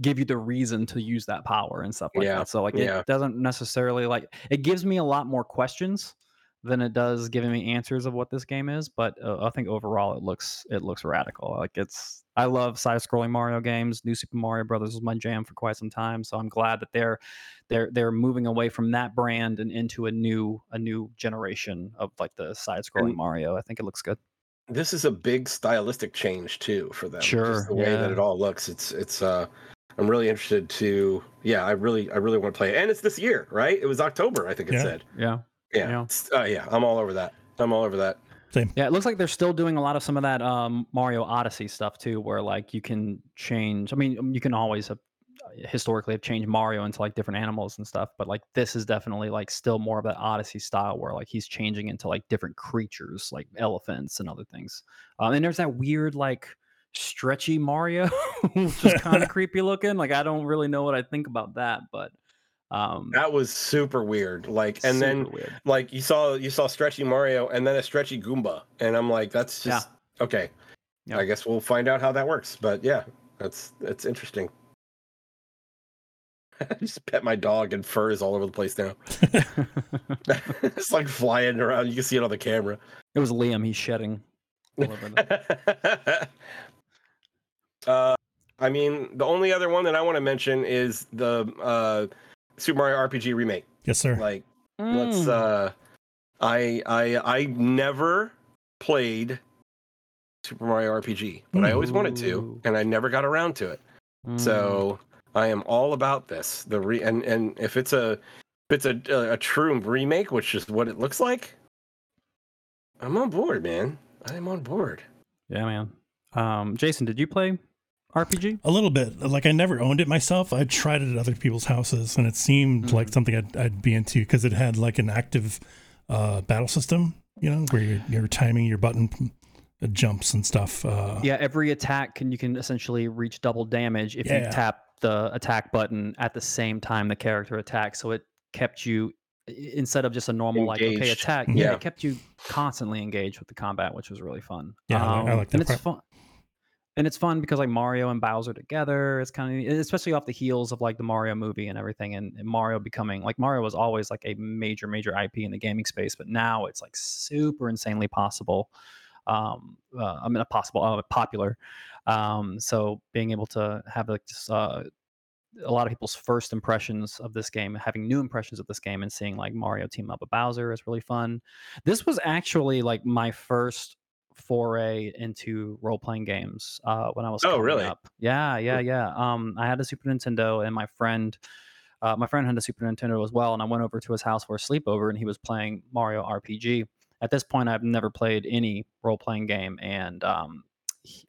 give you the reason to use that power and stuff like Yeah, that? So, like, yeah. it doesn't necessarily like it gives me a lot more questions than it does giving me answers of what this game is. But uh, I think overall, it looks it looks radical. Like, it's I love side-scrolling Mario games. New Super Mario Brothers was my jam for quite some time, so I'm glad that they're they're they're moving away from that brand and into a new a new generation of like the side scrolling And- Mario. I think it looks good. This is a big stylistic change too for them Sure, just the way that it all looks it's it's uh i'm really interested to yeah i really i really want to play it and it's this year right it was october i think it Yeah. said Yeah. yeah Yeah. Uh, yeah i'm all over that i'm all over that Same. Yeah, it looks like they're still doing a lot of some of that um, Mario Odyssey stuff too, where like you can change. I mean, um, you can always have historically have changed Mario into like different animals and stuff, but like this is definitely like still more of that Odyssey style where like he's changing into like different creatures, like elephants and other things. Um, and there's that weird like stretchy Mario, which is kind of creepy looking. Like I don't really know what I think about that, but um, that was super weird like and then weird. like you saw you saw stretchy mario and then a stretchy goomba and i'm like that's Yeah. just okay Yeah. i guess we'll find out how that works but yeah that's that's interesting I just pet my dog and fur is all over the place now it's like flying around you can see it on the camera it was Liam. He's shedding. all over the- uh i mean the only other one that i want to mention is the uh super mario rpg remake yes, sir. like let's Mm. uh i i i never played super mario rpg but i always wanted to and i never got around to it Mm. so i am all about this the re and and if it's a if it's a a, a true remake which is what it looks like i'm on board man i'm on board Yeah, man. Um, Jason, did you play RPG? A little bit. Like I never owned it myself. I tried it at other people's houses, and it seemed Mm-hmm. like something I'd, I'd be into because it had like an active uh, battle system. You know, where you're, you're timing your button jumps and stuff. Uh, Yeah, every attack can you can essentially reach double damage if Yeah. you tap the attack button at the same time the character attacks. So it kept you instead of just a normal like okay attack. Yeah, Yeah. it kept you constantly engaged with the combat, which was really fun. Yeah, I like- I like that and it's fun. And it's fun because like Mario and Bowser together, it's kind of especially off the heels of like the Mario movie and everything, and, and Mario becoming like Mario was always like a major, major IP in the gaming space, but now it's like super insanely possible. Um, uh, I mean, not possible, uh, popular. Um, so being able to have like this, uh, a lot of people's first impressions of this game, having new impressions of this game, and seeing like Mario team up with Bowser is really fun. This was actually like my first foray into role playing games uh, when I was Oh, really? up. Yeah, yeah, yeah. Um, I had a Super Nintendo, and my friend. Uh, my friend had a Super Nintendo as well, and I went over to his house for a sleepover, and he was playing Mario RPG. At this point, I've never played any role playing game, and um,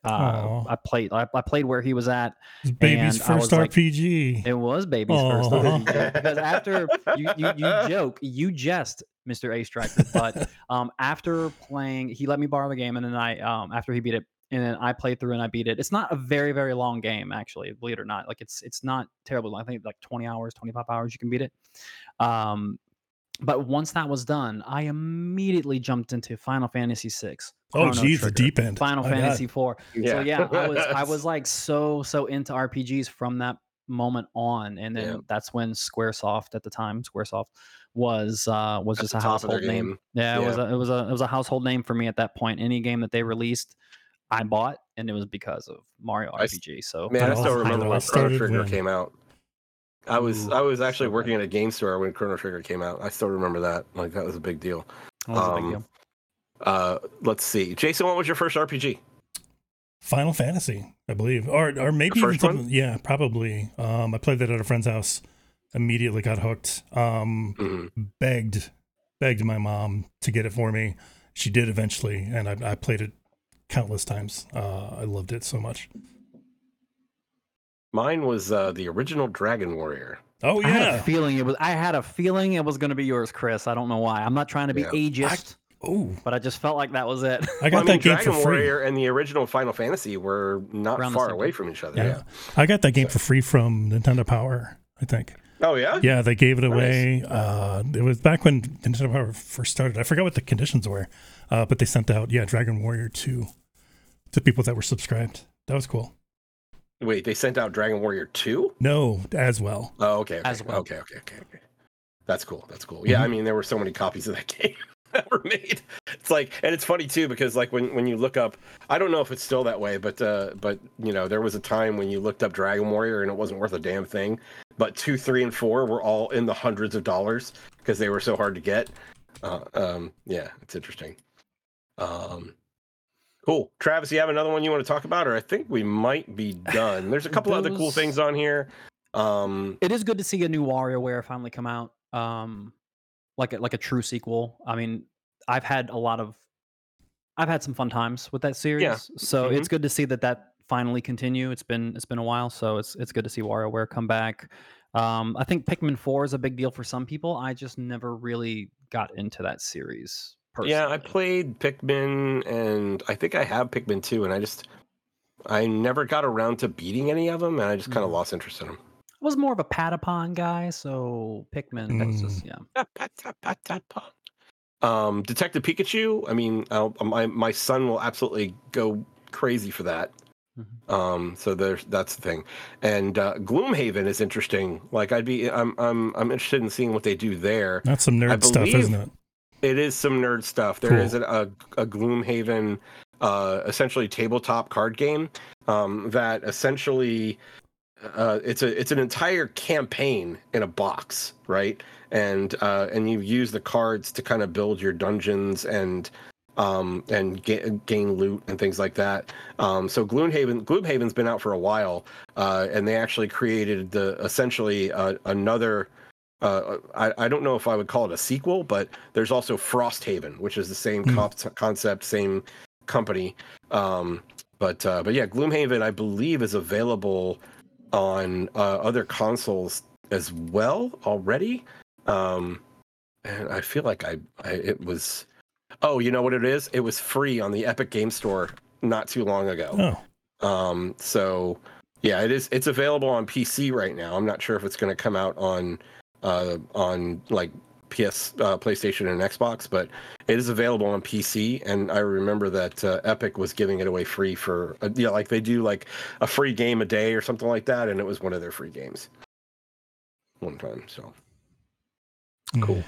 uh, I played. I, I played where he was at, it's baby's first was like- RPG. it was baby's first RPG because after you, you you joke, you jest, Mr. A Striker, but um after playing, he let me borrow the game, and then I um after he beat it, and then I played through and I beat it. It's not a very very long game actually, believe it or not. Like it's it's not terribly long. I think like twenty hours, twenty five hours, you can beat it. Um, but once that was done, I immediately jumped into Final Fantasy VI. Oh, Chrono geez, the Trigger, deep end. Final My God. Fantasy IV. So yeah, I was I was like so so into RPGs from that moment on, and then Yeah. that's when SquareSoft at the time, SquareSoft was uh was At just a top of their household name. game. Yeah, it was a it was a it was a household name for me at that point. Any game that they released, I bought, and it was because of Mario I s- RPG. So Man, I Well, still remember I when Chrono started Trigger when- came out. I was Ooh, I was actually so working at a game store when Chrono Trigger came out. I still remember that. Like that was a big deal. that was a big um, deal. Uh, let's see, Jason, what was your first RPG? Final Fantasy, I believe, or or maybe even first one? Yeah, probably. Um, I played that at a friend's house. Immediately got hooked. Um, Mhm. begged, begged my mom to get it for me. She did eventually, and I, I played it countless times. Uh, I loved it so much. Mine was uh, the original Dragon Warrior. Oh I had a yeah. feeling it was. I had a feeling it was going to be yours, Chris. I don't know why. I'm not trying to be Yeah. ageist, Oh, but I just felt like that was it. I got Well, I mean, that game Dragon for free. Warrior and the original Final Fantasy were not Around far away from each other. Yeah. Yeah. I got that game for free from Nintendo Power. I think. Oh yeah. Yeah, they gave it Nice. away. Uh, it was back when Nintendo Power first started. I forgot what the conditions were, uh, but they sent out yeah Dragon Warrior two to people that were subscribed. That was cool. Wait, they sent out Dragon Warrior two. No, as well. Oh, okay. Okay. As well. Okay. Okay. Okay. Okay. That's cool. That's cool. Yeah, I Mm-hmm. mean, there were so many copies of that game were made. It's like, and it's funny too because like when when you look up, I don't know if it's still that way, but uh, but you know, there was a time when you looked up Dragon Warrior and it wasn't worth a damn thing. But two, three, and four were all in the hundreds of dollars because they were so hard to get. Uh, um, yeah, it's interesting. Um, cool, Travis, you have another one you want to talk about, or I think we might be done. There's a couple other cool things on here. Um, it is good to see a new WarioWare finally come out. Um, like a, like a true sequel. I mean, I've had a lot of, I've had some fun times with that series. Yeah. So Mhm. it's good to see that that finally continue. It's been it's been a while, so it's it's good to see WarioWare come back. Um, I think Pikmin Four is a big deal for some people. I just never really got into that series. Personally. Yeah, I played Pikmin, and I think I have Pikmin Two, and I just I never got around to beating any of them, and I just kind of Mhm. lost interest in them. I was more of a Patapon guy, so Pikmin was just Mm. yeah. Um, Detective Pikachu. I mean, I'll, my my son will absolutely go crazy for that. Mhm. Um, so there's that's the thing, and uh, Gloomhaven is interesting. Like I'd be, I'm I'm I'm interested in seeing what they do there. That's some nerd stuff, isn't it? It is some nerd stuff. There Cool. is a, a, a Gloomhaven, uh, essentially tabletop card game um, that essentially uh, it's a it's an entire campaign in a box, right? And uh, and you use the cards to kind of build your dungeons and um, and ga- gain loot and things like that. Um, so Gloomhaven Gloomhaven's been out for a while, uh, and they actually created the essentially uh, another. Uh, I, I don't know if I would call it a sequel, but there's also Frosthaven, which is the same Hmm. cop- concept, same company. Um, but uh, but yeah, Gloomhaven I believe is available on uh, other consoles as well already. Um, and I feel like I, I it was Oh, you know what it is? It was free on the Epic Game Store not too long ago. Oh, Um, so yeah, it is. It's available on PC right now. I'm not sure if it's going to come out on uh, on like PS, uh, PlayStation, and Xbox, but it is available on PC. And I remember that uh, Epic was giving it away free for uh, yeah, like they do like a free game a day or something like that, and it was one of their free games one time. So cool.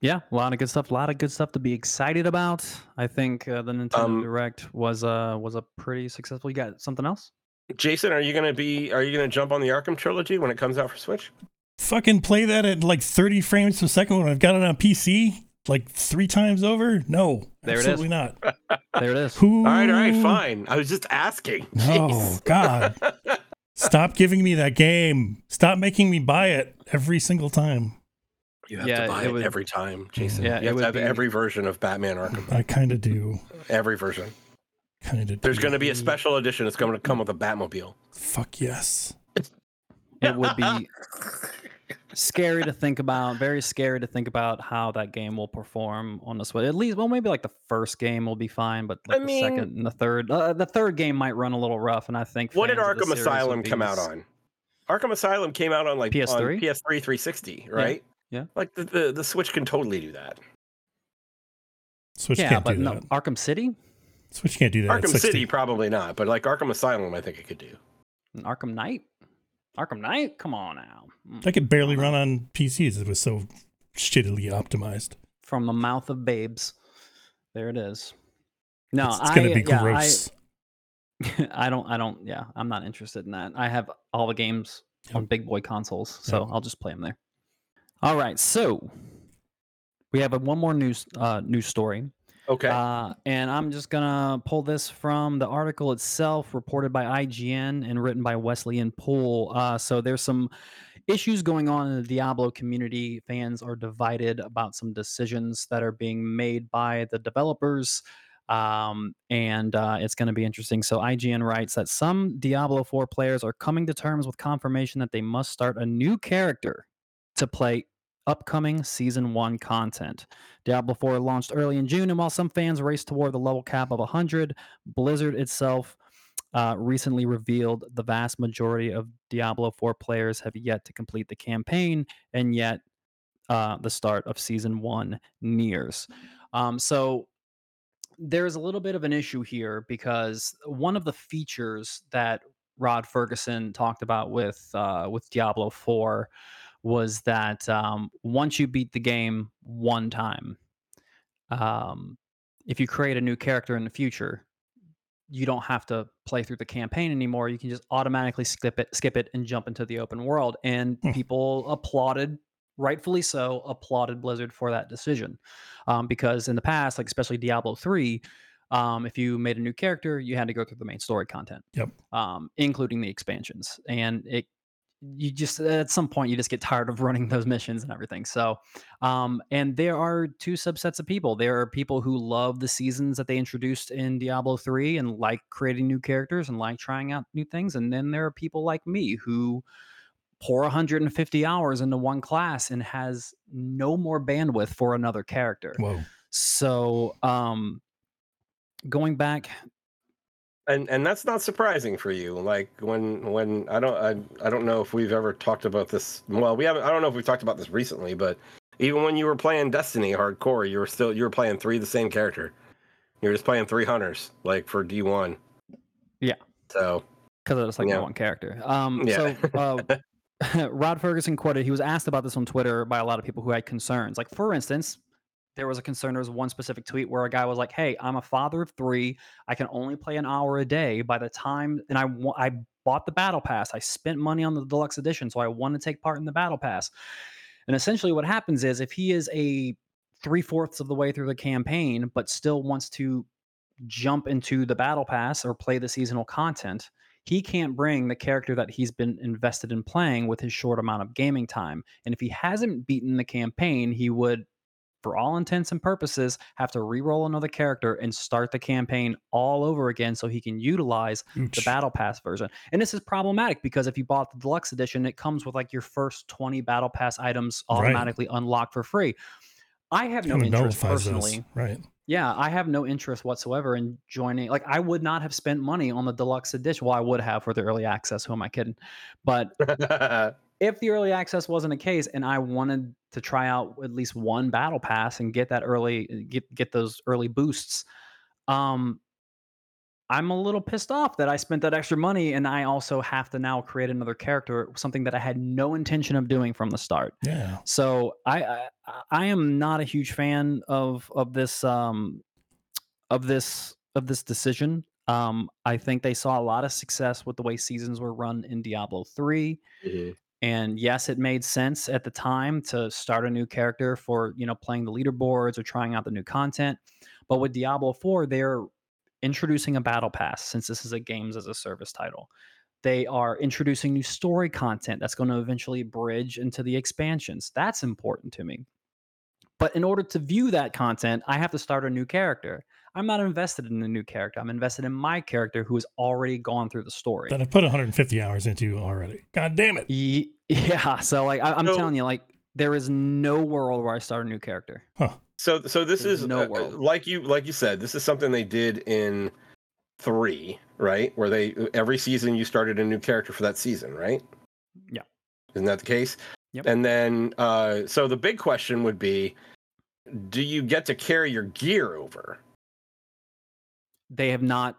Yeah, a lot of good stuff. A lot of good stuff to be excited about. I think uh, the Nintendo Um, Direct was uh was a pretty successful. You got something else? Jason, are you going to be? Are you going to jump on the Arkham trilogy when it comes out for Switch? Fucking play that at like 30 frames per second when I've got it on PC like three times over? No, There it is. absolutely not. There it is. Who? All right, all right, fine. I was just asking. Oh God! Stop giving me that game. Stop making me buy it every single time. You have Yeah, to buy it it, would- every time, Jason. Yeah, you have to have be- every version of Batman Arkham. I kind of do. Every version. Kind of. There's going to be a special edition. It's going to come with a Batmobile. Fuck yes. It would be scary to think about. Very scary to think about how that game will perform on the Switch. At least, well, maybe like the first game will be fine, but I like the mean- second and the third, uh, the third game might run a little rough. And I think What did fans of the Arkham Asylum be come out on? Arkham Asylum came out on like PS3? on PS3 360, right? yeah. Like the, the the Switch can totally do that. Switch Yeah, can't but do no, that. Arkham City, Switch can't do that. Arkham City probably not, but like Arkham Asylum, I think it could do. and Arkham Knight, Arkham Knight. Come on now. Mm. I could barely run on PCs. It was so shittily optimized. From the mouth of babes. There it is. No, it's, it's I, gonna be yeah, I- gross. I don't I don't yeah, I'm not interested in that. I have all the games on big boy consoles, so Yep. I'll just play them there. All right, so we have a, one more news uh, news story, Okay. uh, and I'm just gonna pull this from the article itself, reported by IGN and written by Wesley Yin-Poole. Uh, so there's some issues going on in the Diablo community. Fans are divided about some decisions that are being made by the developers. Um, and uh, it's going to be interesting. So, IGN writes that some Diablo 4 players are coming to terms with confirmation that they must start a new character to play upcoming season one content. Diablo 4 launched early in June, and while some fans race toward the level cap of 100, Blizzard itself uh, recently revealed the vast majority of Diablo 4 players have yet to complete the campaign, and yet uh, the start of season one nears. Um, so there's a little bit of an issue here because one of the features that Rod Fergusson talked about with uh, with Diablo 4 was that um, once you beat the game one time, um, if you create a new character in the future, you don't have to play through the campaign anymore. You can just automatically skip it, skip it, and jump into the open world. And Hmm. people applauded, rightfully so, applauded Blizzard for that decision, um, because in the past, like especially Diablo three, um, if you made a new character, you had to go through the main story content, Yep. um, including the expansions, and it you just at some point you just get tired of running those missions and everything. So, um, and there are two subsets of people. There are people who love the seasons that they introduced in Diablo 3 and like creating new characters and like trying out new things. And then there are people like me who pour 150 hours into one class and has no more bandwidth for another character. Whoa. So, um, going back, and and that's not surprising for you like when when i don't I, I don't know if we've ever talked about this well we haven't i don't know if we've talked about this recently but even when you were playing destiny hardcore you were still you were playing three the same character you were just playing three hunters like for d1 Yeah. so because it's like Yeah. one character. Um, Yeah. So, uh, Rod Fergusson quoted, he was asked about this on Twitter by a lot of people who had concerns. Like, for instance, there was a concern, there was one specific tweet where a guy was like, Hey, I'm a father of three. I can only play an hour a day. By the time, and I, I bought the battle pass, I spent money on the deluxe edition, so I want to take part in the battle pass. And essentially, what happens is if he is a three fourths of the way through the campaign, but still wants to jump into the battle pass or play the seasonal content, he can't bring the character that he's been invested in playing with his short amount of gaming time. And if he hasn't beaten the campaign, he would, for all intents and purposes, have to re-roll another character and start the campaign all over again so he can utilize the battle pass version. And this is problematic because if you bought the deluxe edition, it comes with like your first 20 battle pass items Right. automatically unlocked for free. I have no interest personally. those, right? Yeah, I have no interest whatsoever in joining. Like, I would not have spent money on the deluxe edition. Well, I would have for the early access. Who am I kidding? But if the early access wasn't a case, and I wanted to try out at least one battle pass and get that early, get get those early boosts, um, I'm a little pissed off that I spent that extra money, and I also have to now create another character, something that I had no intention of doing from the start. Yeah. So I I, I am not a huge fan of of this um of this of this decision. Um, I think they saw a lot of success with the way seasons were run in Diablo three, Mhm. And yes, it made sense at the time to start a new character for you know playing the leaderboards or trying out the new content. But with Diablo four, they're introducing a battle pass since this is a games as a service title. They are introducing new story content that's going to eventually bridge into the expansions. That's important to me. But in order to view that content, I have to start a new character. I'm not invested in a new character. I'm invested in my character who has already gone through the story. That I put 150 hours into already. God damn it. Yeah. So like I, I'm So- telling you, like there is no world where I start a new character. So so this There's is no uh, world. like you like you said, this is something they did in three, right? Where they every season you started a new character for that season, right? Yeah. Isn't that the case? Yep. And then uh so the big question would be do you get to carry your gear over? They have not.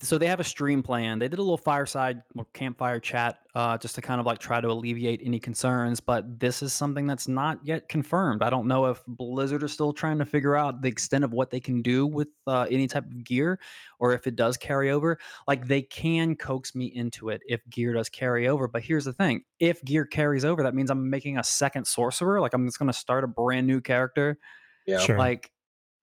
So they have a stream plan. They did a little fireside or campfire chat uh, just to kind of like try to alleviate any concerns. But this is something that's not yet confirmed. I don't know if Blizzard is still trying to figure out the extent of what they can do with uh, any type of gear, or if it does carry over. Like they can coax me into it if gear does carry over. But here's the thing: if gear carries over, that means I'm making a second sorcerer. Like I'm just going to start a brand new character Yeah. Sure. like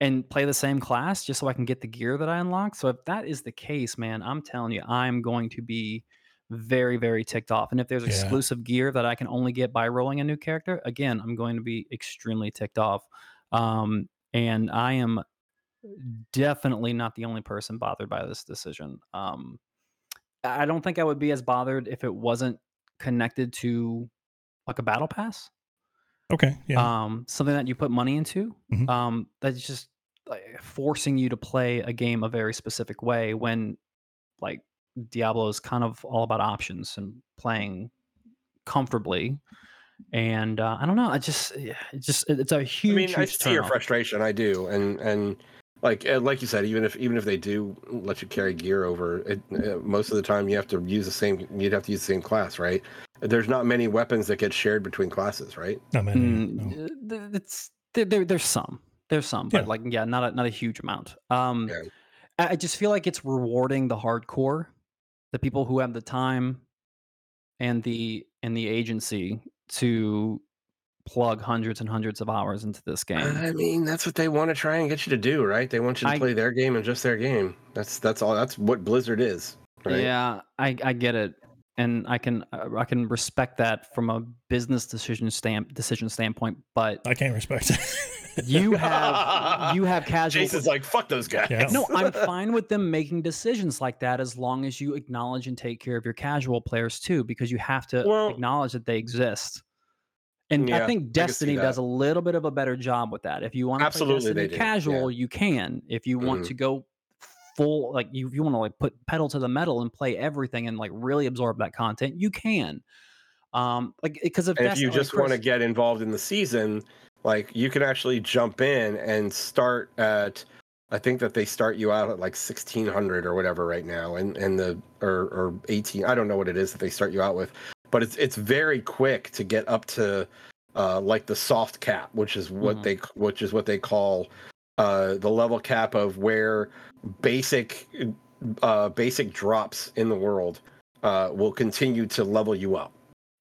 and play the same class just so I can get the gear that I unlock. So if that is the case, man, I'm telling you, I'm going to be very, very ticked off. And if there's Yeah. exclusive gear that I can only get by rolling a new character, again, I'm going to be extremely ticked off. Um, and I am definitely not the only person bothered by this decision. Um, I don't think I would be as bothered if it wasn't connected to like a battle pass Okay. Yeah. um, something that you put money into. Mhm. Um, that's just like, forcing you to play a game a very specific way when, like, Diablo is kind of all about options and playing comfortably. And uh, I don't know. I just, yeah, it just, it- it's a I huge. mean, I huge see your turnoff. frustration. I do, and and like uh, like you said, even if even if they do let you carry gear over, it, uh, most of the time you have to use the same. You'd have to use the same class, right? There's not many weapons that get shared between classes, right? Not many. Mm, no. uh, it's there, there. There's some. There's some, but Yeah. like, yeah, not a, not a huge amount. Um, Yeah. I, I just feel like it's rewarding the hardcore, the people who have the time, and the and the agency to plug hundreds and hundreds of hours into this game. I mean, that's what they want to try and get you to do, right? They want you to I- play their game and just their game. That's that's all. That's what Blizzard is, right? Yeah, I, I get it, and I can uh, I can respect that from a business decision stamp decision standpoint. But I can't respect it. you have you have casual. Jason's like, fuck those guys. Yeah. no, I'm fine with them making decisions like that as long as you acknowledge and take care of your casual players too, because you have to Well- acknowledge that they exist. And Yeah, I I think Destiny does a little bit of a better job with that. If you want to play Absolutely Destiny do, yeah. casual, you can. If you want Mhm. to go full, like you, you want to like put pedal to the metal and play everything and like really absorb that content, you can. Um, like because if if you like, just want to get involved in the season, like you can actually jump in and start at. I think that they start you out at like sixteen hundred or whatever right now, and and the or or eighteen. I don't know what it is that they start you out with, but it's it's very quick to get up to uh, like the soft cap, which is what Mhm. they which is what they call uh, the level cap of where basic uh, basic drops in the world uh, will continue to level you up.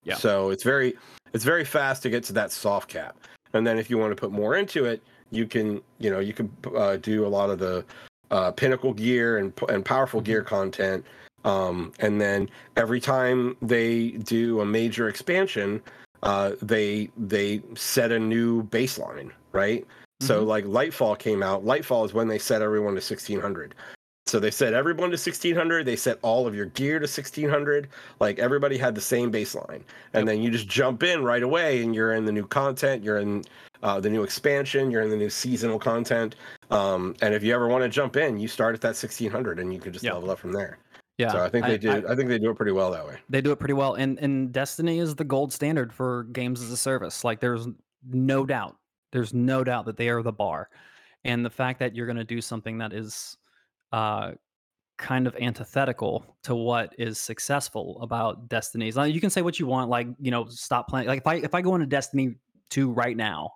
Yeah. So it's very it's very fast to get to that soft cap, and then if you want to put more into it, you can you know you can uh, do a lot of the uh, pinnacle gear and and powerful gear content. Um, and then every time they do a major expansion, uh, they they set a new baseline, right? So like Lightfall came out. Lightfall is when they set everyone to 1600. So they set everyone to 1600. They set all of your gear to 1600. Like everybody had the same baseline, and then you just jump in right away, and you're in the new content. You're in uh, the new expansion. You're in the new seasonal content. Um, and if you ever want to jump in, you start at that 1600, and you can just Yeah. level up from there. Yeah, so I think they do. I, think they do it pretty well that way. they do it pretty well and and destiny is the gold standard for games as a service like there's no doubt there's no doubt that they are the bar and the fact that you're going to do something that is uh kind of antithetical to what is successful about destinies Now, you can say what you want like you know stop playing like if i if i go into destiny 2 right now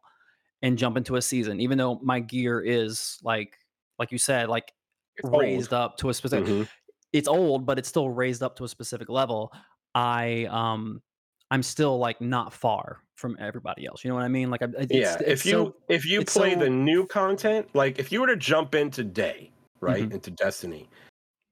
and jump into a season even though my gear is like like you said like It's old. raised up to a specific Mhm. It's old, but it's still raised up to a specific level. I um I'm still like not far from everybody else. You know what I mean? Like I, it's, yeah it's if you so- if you play so- the new content like if you were to jump in today right Mhm. into destiny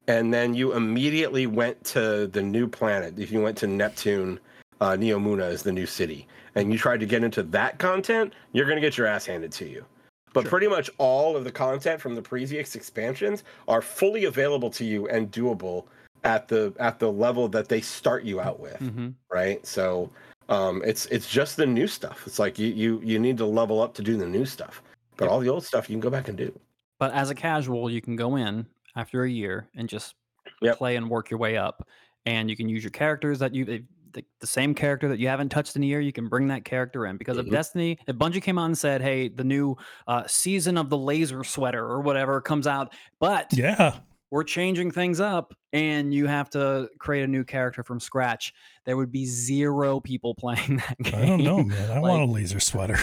and then you immediately went to the new planet if you went to neptune uh, neomuna is the new city and you tried to get into that content you're going to get your ass handed to you but Sure. pretty much all of the content from the previous expansions are fully available to you and doable at the at the level that they start you out with Mhm. right? So um, it's it's just the new stuff. It's like you you you need to level up to do the new stuff, but Yep. all the old stuff you can go back and do. But as a casual, you can go in after a year and just Yep. play and work your way up, and you can use your characters that you the, the, the same character that you haven't touched in a year. You can bring that character in because Mhm. if Destiny, if Bungie came out and said, "Hey, the new uh, season of the laser sweater or whatever comes out," but Yeah. we're changing things up and you have to create a new character from scratch there would be zero people playing that game I don't know, man. I want a laser sweater.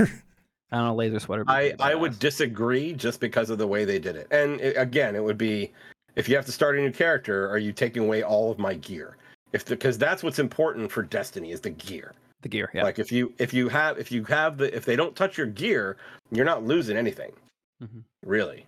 i don't know laser sweater would I I would badass. disagree just because of the way they did it. And it, again, it would be if you have to start a new character, are you taking away all of my gear? If because that's what's important for Destiny is the gear. the gear yeah Like if you if you have if you have the if they don't touch your gear, you're not losing anything, Mhm. really.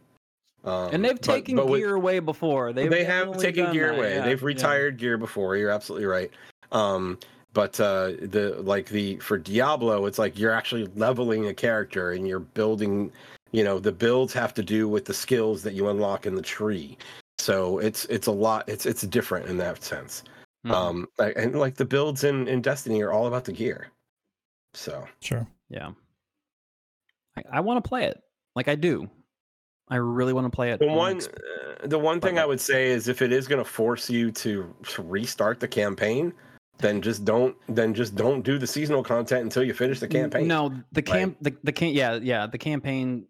Um, and they've taken but with- gear away before they've they have taken gear that, away. yeah, They've yeah. retired gear before. You're absolutely right. Um, but uh, the like the for Diablo, it's like you're actually leveling a character and you're building. You know, the builds have to do with the skills that you unlock in the tree. So it's it's a lot. It's it's different in that sense. Mhm. Um, like- and like the builds in in Destiny are all about the gear. So Sure. yeah i, I want to play it like i do i really want to play it the one ex- uh, the one thing I would say is if it is going to force you to, to restart the campaign, then just don't then just don't do the seasonal content until you finish the campaign. no the camp the, the can yeah yeah the campaign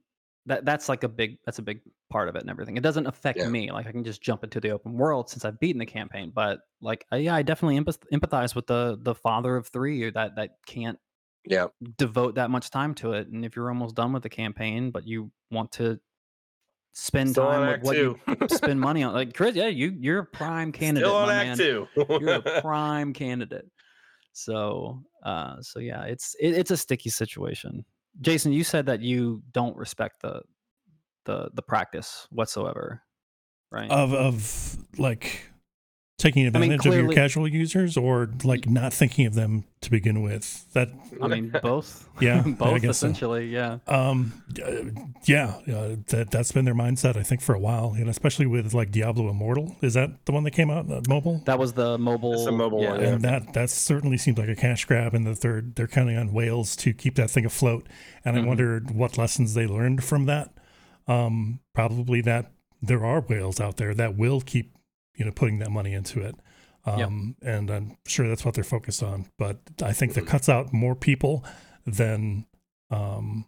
that that's like a big that's a big part of it and everything it doesn't affect Yeah. me like i can just jump into the open world since i've beaten the campaign but like I, yeah i definitely empath- empathize with the the father of three that that can't Yeah. devote that much time to it and if you're almost done with the campaign but you want to spend Still time with what Two. you spend money on like chris yeah you you're a prime candidate Still on Act man. Two. you're a prime candidate. So, uh, so yeah, it's it, it's a sticky situation. Jason, you said that you don't respect the the the practice whatsoever, right? Of of like taking mean, advantage of your casual users or like not thinking of them to begin with. That I mean, both. Yeah, I both guess so. essentially. Yeah. um uh, yeah, uh, that that's been their mindset I think for a while, and especially with like Diablo Immortal. Is that the one that came out uh, mobile? That was the mobile. the mobile yeah. one, yeah. and that that certainly seems like a cash grab and that they're they're counting on whales to keep that thing afloat and i Mhm. wondered what lessons they learned from that um probably that there are whales out there that will keep you know putting that money into it um and i'm sure that's what they're focused on but i think that Mhm. cuts out more people than um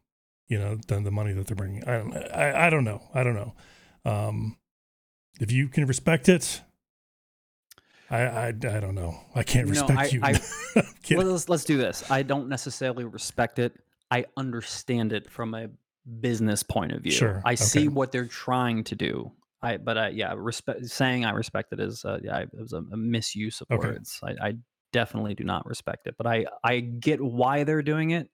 you know than the money that they're bringing i don't i, I don't know i don't know um if you can respect it I, I, I don't know. I can't No, respect I- you. I- Well, let's let's do this. I don't necessarily respect it. I understand it from a business point of view. Sure, I see what they're trying to do. I but I yeah, respect saying I respect it is uh, yeah, it was a, a misuse of Okay. words. I, I definitely do not respect it, but I I get why they're doing it.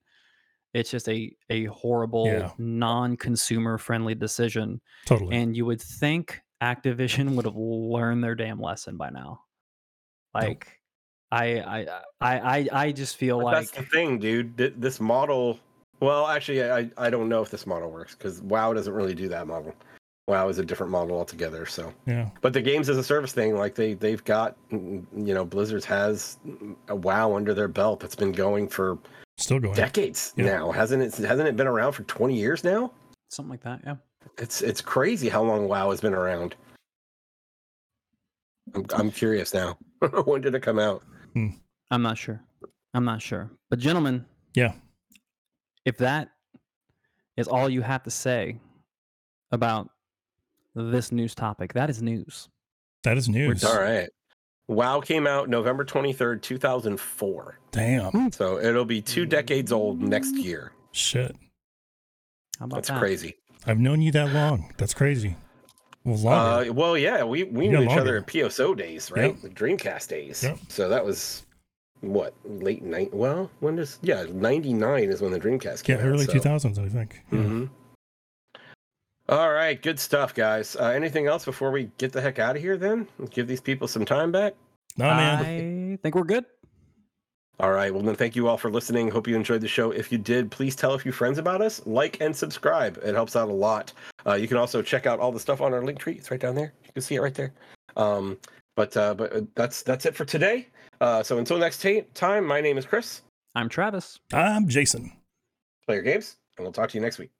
It's just a a horrible Yeah. non-consumer friendly decision, totally. and you would think Activision would have learned their damn lesson by now. Like, I I I I I just feel But like that's the thing, dude. This model. Well, actually, I I don't know if this model works because WoW doesn't really do that model. WoW is a different model altogether. So, Yeah. but the games as a service thing, like they they've got, you know, Blizzard's has a WoW under their belt that's been going for Still going. decades Yeah. now, hasn't it? Hasn't it been around for twenty years now? Something like that. Yeah. It's it's crazy how long WoW has been around. I'm I'm curious now. when did it come out? Hmm. I'm not sure. I'm not sure. But gentlemen, Yeah. If that is all you have to say about this news topic, that is news. That is news. All right. WoW came out November 23rd, 2004. Damn. So it'll be two decades old next year. Shit. How about That's that? crazy. I've known you that long. That's crazy. Well, longer. Uh, well, yeah, we, we Yeah, knew each longer. other in PSO days, right? Yep. Dreamcast days. Yep. So that was what late night. Well, when does yeah, 99 is when the Dreamcast came out. early so. 2000s, I think. Yeah. hmm All right, good stuff, guys. Uh, anything else before we get the heck out of here? Then give these people some time back. No, man. I think we're good. All right. Well, then, thank you all for listening. Hope you enjoyed the show. If you did, please tell a few friends about us. Like and subscribe. It helps out a lot. Uh, you can also check out all the stuff on our link tree. It's right down there. You can see it right there. Um, but uh, but uh, that's that's it for today. Uh, so until next ta- time, my name is Chris. I'm Travis. I'm Jason. Play your games, and we'll talk to you next week.